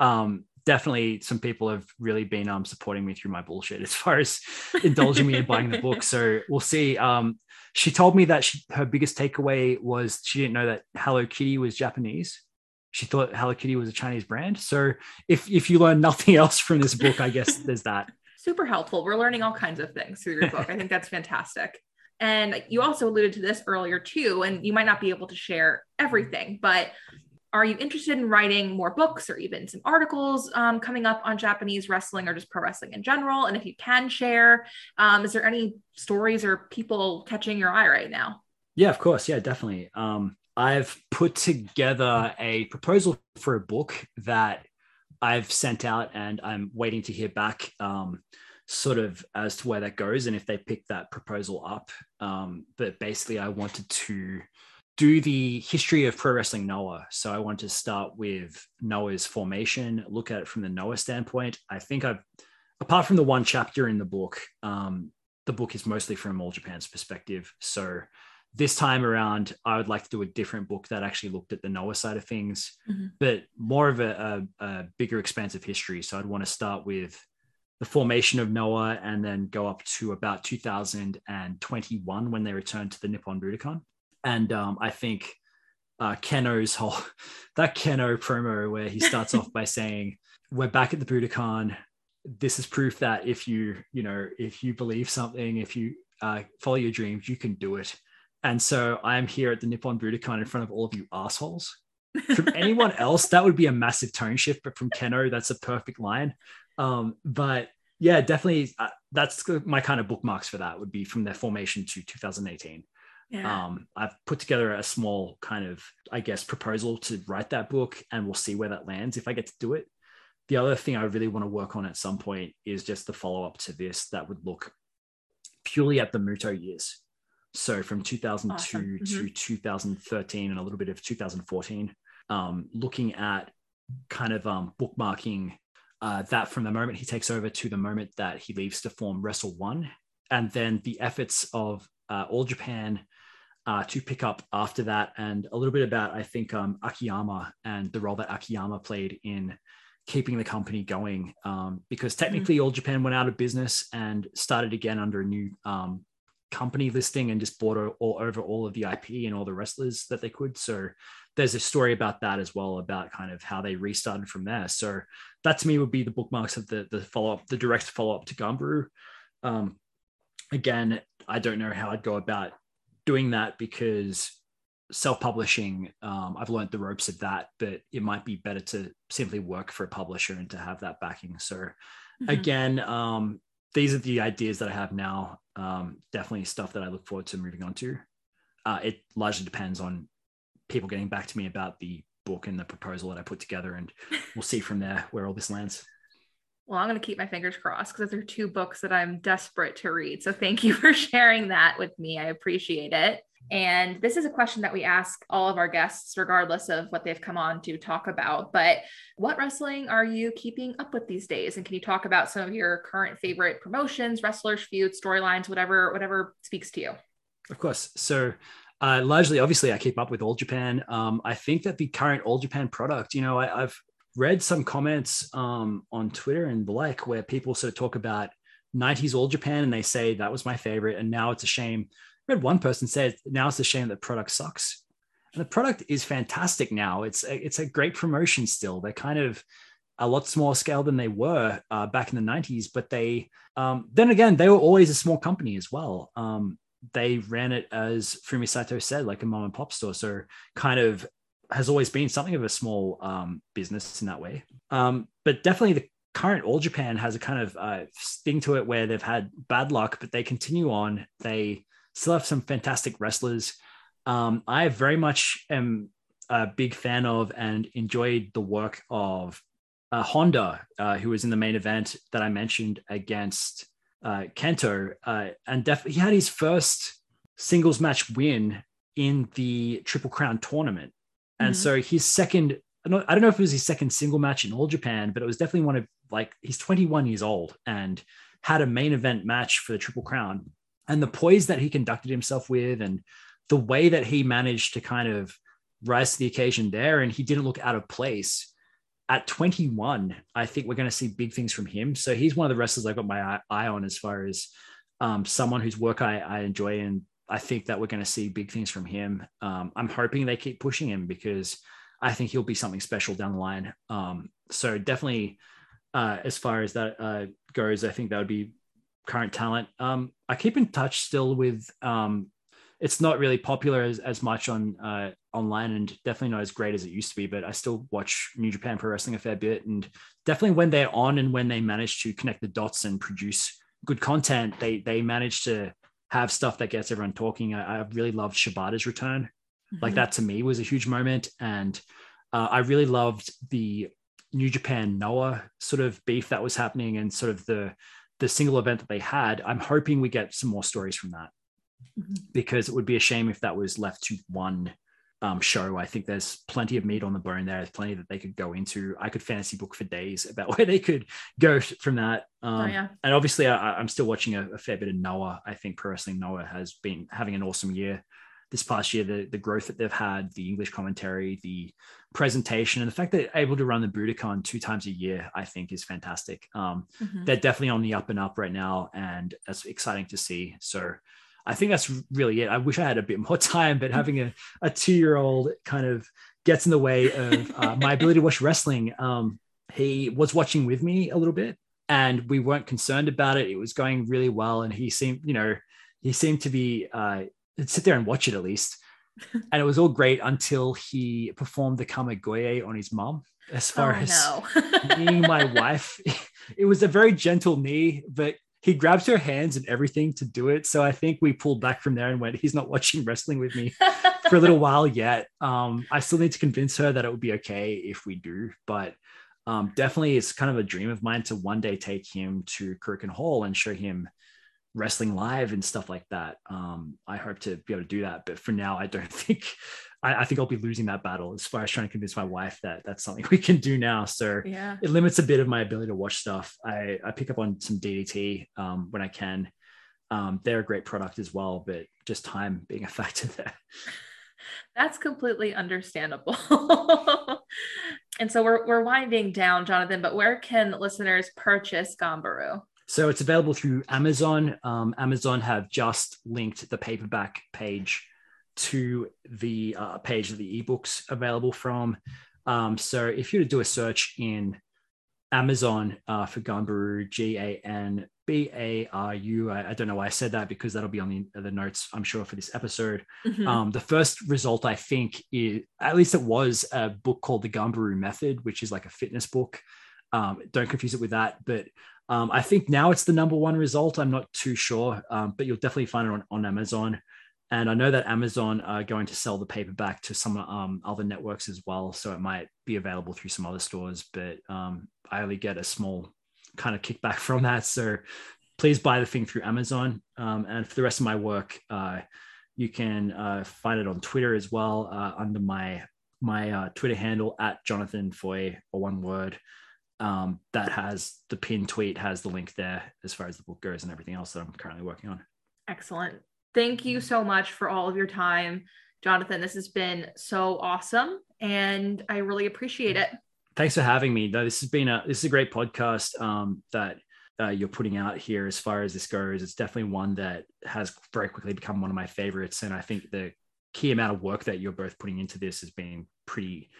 Um, definitely some people have really been um, supporting me through my bullshit as far as indulging me in buying the book. So we'll see. Um, she told me that she, her biggest takeaway was she didn't know that Hello Kitty was Japanese. She thought Hello Kitty was a Chinese brand. So if if you learn nothing else from this book, I guess there's that. Super helpful. We're learning all kinds of things through your book. I think that's fantastic. And you also alluded to this earlier too, and you might not be able to share everything, but are you interested in writing more books or even some articles um, coming up on Japanese wrestling or just pro wrestling in general? And if you can share, um, is there any stories or people catching your eye right now? Yeah, of course. Yeah, definitely. Um, I've put together a proposal for a book that I've sent out and I'm waiting to hear back. Um, sort of as to where that goes and if they pick that proposal up. Um, but basically, I wanted to do the history of pro wrestling Noah. So I want to start with Noah's formation, look at it from the Noah standpoint. I think I've, apart from the one chapter in the book, um, the book is mostly from All Japan's perspective. So this time around, I would like to do a different book that actually looked at the Noah side of things, mm-hmm. but more of a, a, a bigger, expansive history. So I'd want to start with the formation of Noah and then go up to about 2021 when they returned to the Nippon Budokan. And um, I think uh, Kenoh's whole that Kenoh promo where he starts off by saying, "We're back at the Budokan. This is proof that if you you know if you believe something, if you uh, follow your dreams, you can do it." And so I'm here at the Nippon Budokan in front of all of you assholes. From anyone else, that would be a massive tone shift, but from Kenoh, that's a perfect line. Um, but yeah, definitely, uh, that's my kind of bookmarks for that would be from their formation to 2018. Yeah. Um, I've put together a small kind of, I guess, proposal to write that book, and we'll see where that lands if I get to do it. The other thing I really want to work on at some point is just the follow up to this that would look purely at the Muto years. So from 2002 Awesome. to Mhm. 2013 and a little bit of 2014, um, looking at kind of um, bookmarking uh, that from the moment he takes over to the moment that he leaves to form Wrestle One, and then the efforts of uh, All Japan uh, to pick up after that, and a little bit about I think um, Akiyama and the role that Akiyama played in keeping the company going, um, because technically All Japan went out of business and started again under a new um, company listing and just bought all, over all of the IP and all the wrestlers that they could. So there's a story about that as well about kind of how they restarted from there. So that to me would be the bookmarks of the the follow up, the direct follow up to Ganbaru. Um, again, I don't know how I'd go about doing that because self publishing, um, I've learned the ropes of that, but it might be better to simply work for a publisher and to have that backing. So Mhm. again, um, these are the ideas that I have now. Um, definitely stuff that I look forward to moving on to. Uh, it largely depends on people getting back to me about the book and the proposal that I put together, and we'll see from there where all this lands. Well, I'm going to keep my fingers crossed because those are two books that I'm desperate to read. So thank you for sharing that with me. I appreciate it. And this is a question that we ask all of our guests, regardless of what they've come on to talk about. But what wrestling are you keeping up with these days? And can you talk about some of your current favorite promotions, wrestlers, feuds, storylines, whatever, whatever speaks to you? Of course. So, uh, largely, obviously, I keep up with All Japan. Um, I think that the current All Japan product, you know, I, I've read some comments um, on Twitter and the like where people sort of talk about 90s All Japan and they say that was my favorite. And now it's a shame. I read one person said, now it's a shame that the product sucks. And the product is fantastic now. It's a, it's a great promotion still. They're kind of a lot smaller scale than they were uh, back in the 90s, but they, um, then again, they were always a small company as well. Um, they ran it as Fumi said, like a mom and pop store. So kind of has always been something of a small um, business in that way. Um, but definitely the current All Japan has a kind of uh, sting to it where they've had bad luck, but they continue on. They still have some fantastic wrestlers. Um, I very much am a big fan of and enjoyed the work of uh, Honda, uh, who was in the main event that I mentioned against uh, Kento, uh, and def- he had his first singles match win in the Triple Crown tournament, and Mhm. so his second. I don't know if it was his second single match in All Japan, but it was definitely one of like he's 21 years old and had a main event match for the Triple Crown, and the poise that he conducted himself with, and the way that he managed to kind of rise to the occasion there, and he didn't look out of place at 21, I think we're going to see big things from him. So he's one of the wrestlers I've got my eye- eye on as far as um, someone whose work I, I enjoy. And I think that we're going to see big things from him. Um, I'm hoping they keep pushing him because I think he'll be something special down the line. Um, so definitely, uh, as far as that uh, goes, I think that would be current talent. Um, I keep in touch still with. Um, it's not really popular as, as much on uh, online and definitely not as great as it used to be, but I still watch New Japan Pro Wrestling a fair bit. And definitely when they're on and when they manage to connect the dots and produce good content, they they manage to have stuff that gets everyone talking. I, I really loved Shibata's return. Like Mhm. that to me was a huge moment. And uh, I really loved the New Japan Noah sort of beef that was happening and sort of the the single event that they had. I'm hoping we get some more stories from that Mhm. because it would be a shame if that was left to one um, show. I think there's plenty of meat on the bone there. There's plenty that they could go into. I could fantasy book for days about where they could go from that. Um, Oh, yeah. And obviously, I, I'm still watching a, a fair bit of Noah. I think Pro Wrestling Noah has been having an awesome year this past year. The, the growth that they've had, the English commentary, the presentation, and the fact that they're able to run the Budokan two times a year, I think is fantastic. Um, Mhm. they're definitely on the up and up right now, and that's exciting to see. So I think that's really it. I wish I had a bit more time, but having a, a two year old kind of gets in the way of uh, my ability to watch wrestling. Um, he was watching with me a little bit, and we weren't concerned about it. It was going really well, and he seemed, you know, he seemed to be uh, sit there and watch it at least. And it was all great until he performed the Kamigoye on his mom. As far oh, as no. kneeing my wife. It was a very gentle knee, but he grabs her hands and everything to do it. So I think we pulled back from there and went, he's not watching wrestling with me for a little while yet. Um, I still need to convince her that it would be okay if we do, but um, definitely it's kind of a dream of mine to one day take him to Korakuen Hall and show him wrestling live and stuff like that. Um, I hope to be able to do that, but for now, I don't think. I, I, think I'll be losing that battle as far as trying to convince my wife that that's something we can do now. So yeah. it limits a bit of my ability to watch stuff. I, I pick up on some DDT um, when I can. Um, they're a great product as well, but just time being a factor there. That's completely understandable. and so we're, we're winding down, Jonathan, but where can listeners purchase Ganbaru? So it's available through Amazon. Um, Amazon have just linked the paperback page to the uh, page of the ebooks available from. Um, so if you were to do a search in Amazon uh, for Ganbaru, G A N B A R U. I, I don't know why I said that because that'll be on the, the notes, I'm sure, for this episode. Mm-hmm. Um, the first result, I think, is at least it was a book called The Ganbaru Method, which is like a fitness book. Um, don't confuse it with that. But um, I think now it's the number one result. I'm not too sure, um, but you'll definitely find it on, on Amazon. And I know that Amazon are going to sell the paperback to some um, other networks as well. So it might be available through some other stores, but um, I only get a small kind of kickback from that. So please buy the thing through Amazon. Um, and for the rest of my work, uh, you can uh, find it on Twitter as well uh, under my my uh, Twitter handle at Jonathan Foye or one word. Um, that has the pin tweet has the link there as far as the book goes and everything else that I'm currently working on. Excellent. Thank you so much for all of your time, Jonathan. This has been so awesome, and I really appreciate it thanks for having me. This has been a this is a great podcast um, that uh, you're putting out here. As far as this goes, it's definitely one that has very quickly become one of my favorites, and I think the key amount of work that you're both putting into this has been pretty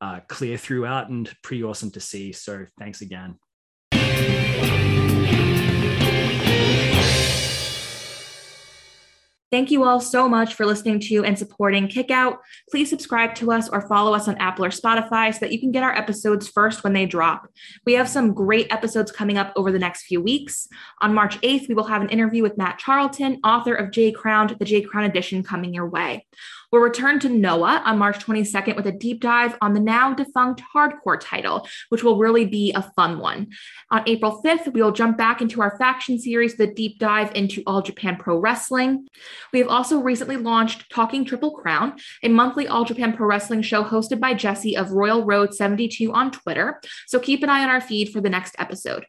uh, clear throughout and pretty awesome to see. So thanks again. Thank you all so much for listening to and supporting Kickout. Please subscribe to us or follow us on Apple or Spotify so that you can get our episodes first when they drop. We have some great episodes coming up over the next few weeks. On March 8th, we will have an interview with Matt Charlton, author of J Crowned, the J Crown edition coming your way. We'll return to Noah on March 22nd with a deep dive on the now defunct hardcore title, which will really be a fun one. On April 5th, we will jump back into our faction series, the deep dive into All Japan Pro Wrestling. We have also recently launched Talking Triple Crown, a monthly All Japan Pro Wrestling show hosted by Jesse of Royal Road 72 on Twitter. So keep an eye on our feed for the next episode.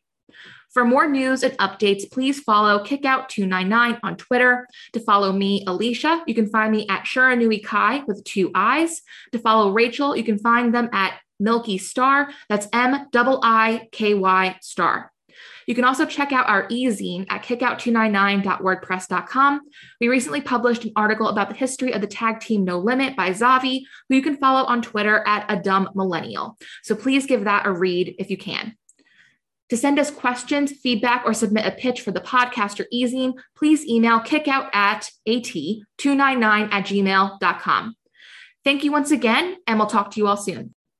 For more news and updates, please follow Kickout299 on Twitter. To follow me, Alicia, you can find me at Shiranui Kai with two eyes. To follow Rachel, you can find them at Milky Star. That's M I K Y Star. You can also check out our e-zine at kickout299.wordpress.com. We recently published an article about the history of the tag team No Limit by Zavi, who you can follow on Twitter at a dumb millennial. So please give that a read if you can. To send us questions, feedback, or submit a pitch for the podcast or e-zine, please email kickout at at299 at gmail.com. Thank you once again, and we'll talk to you all soon.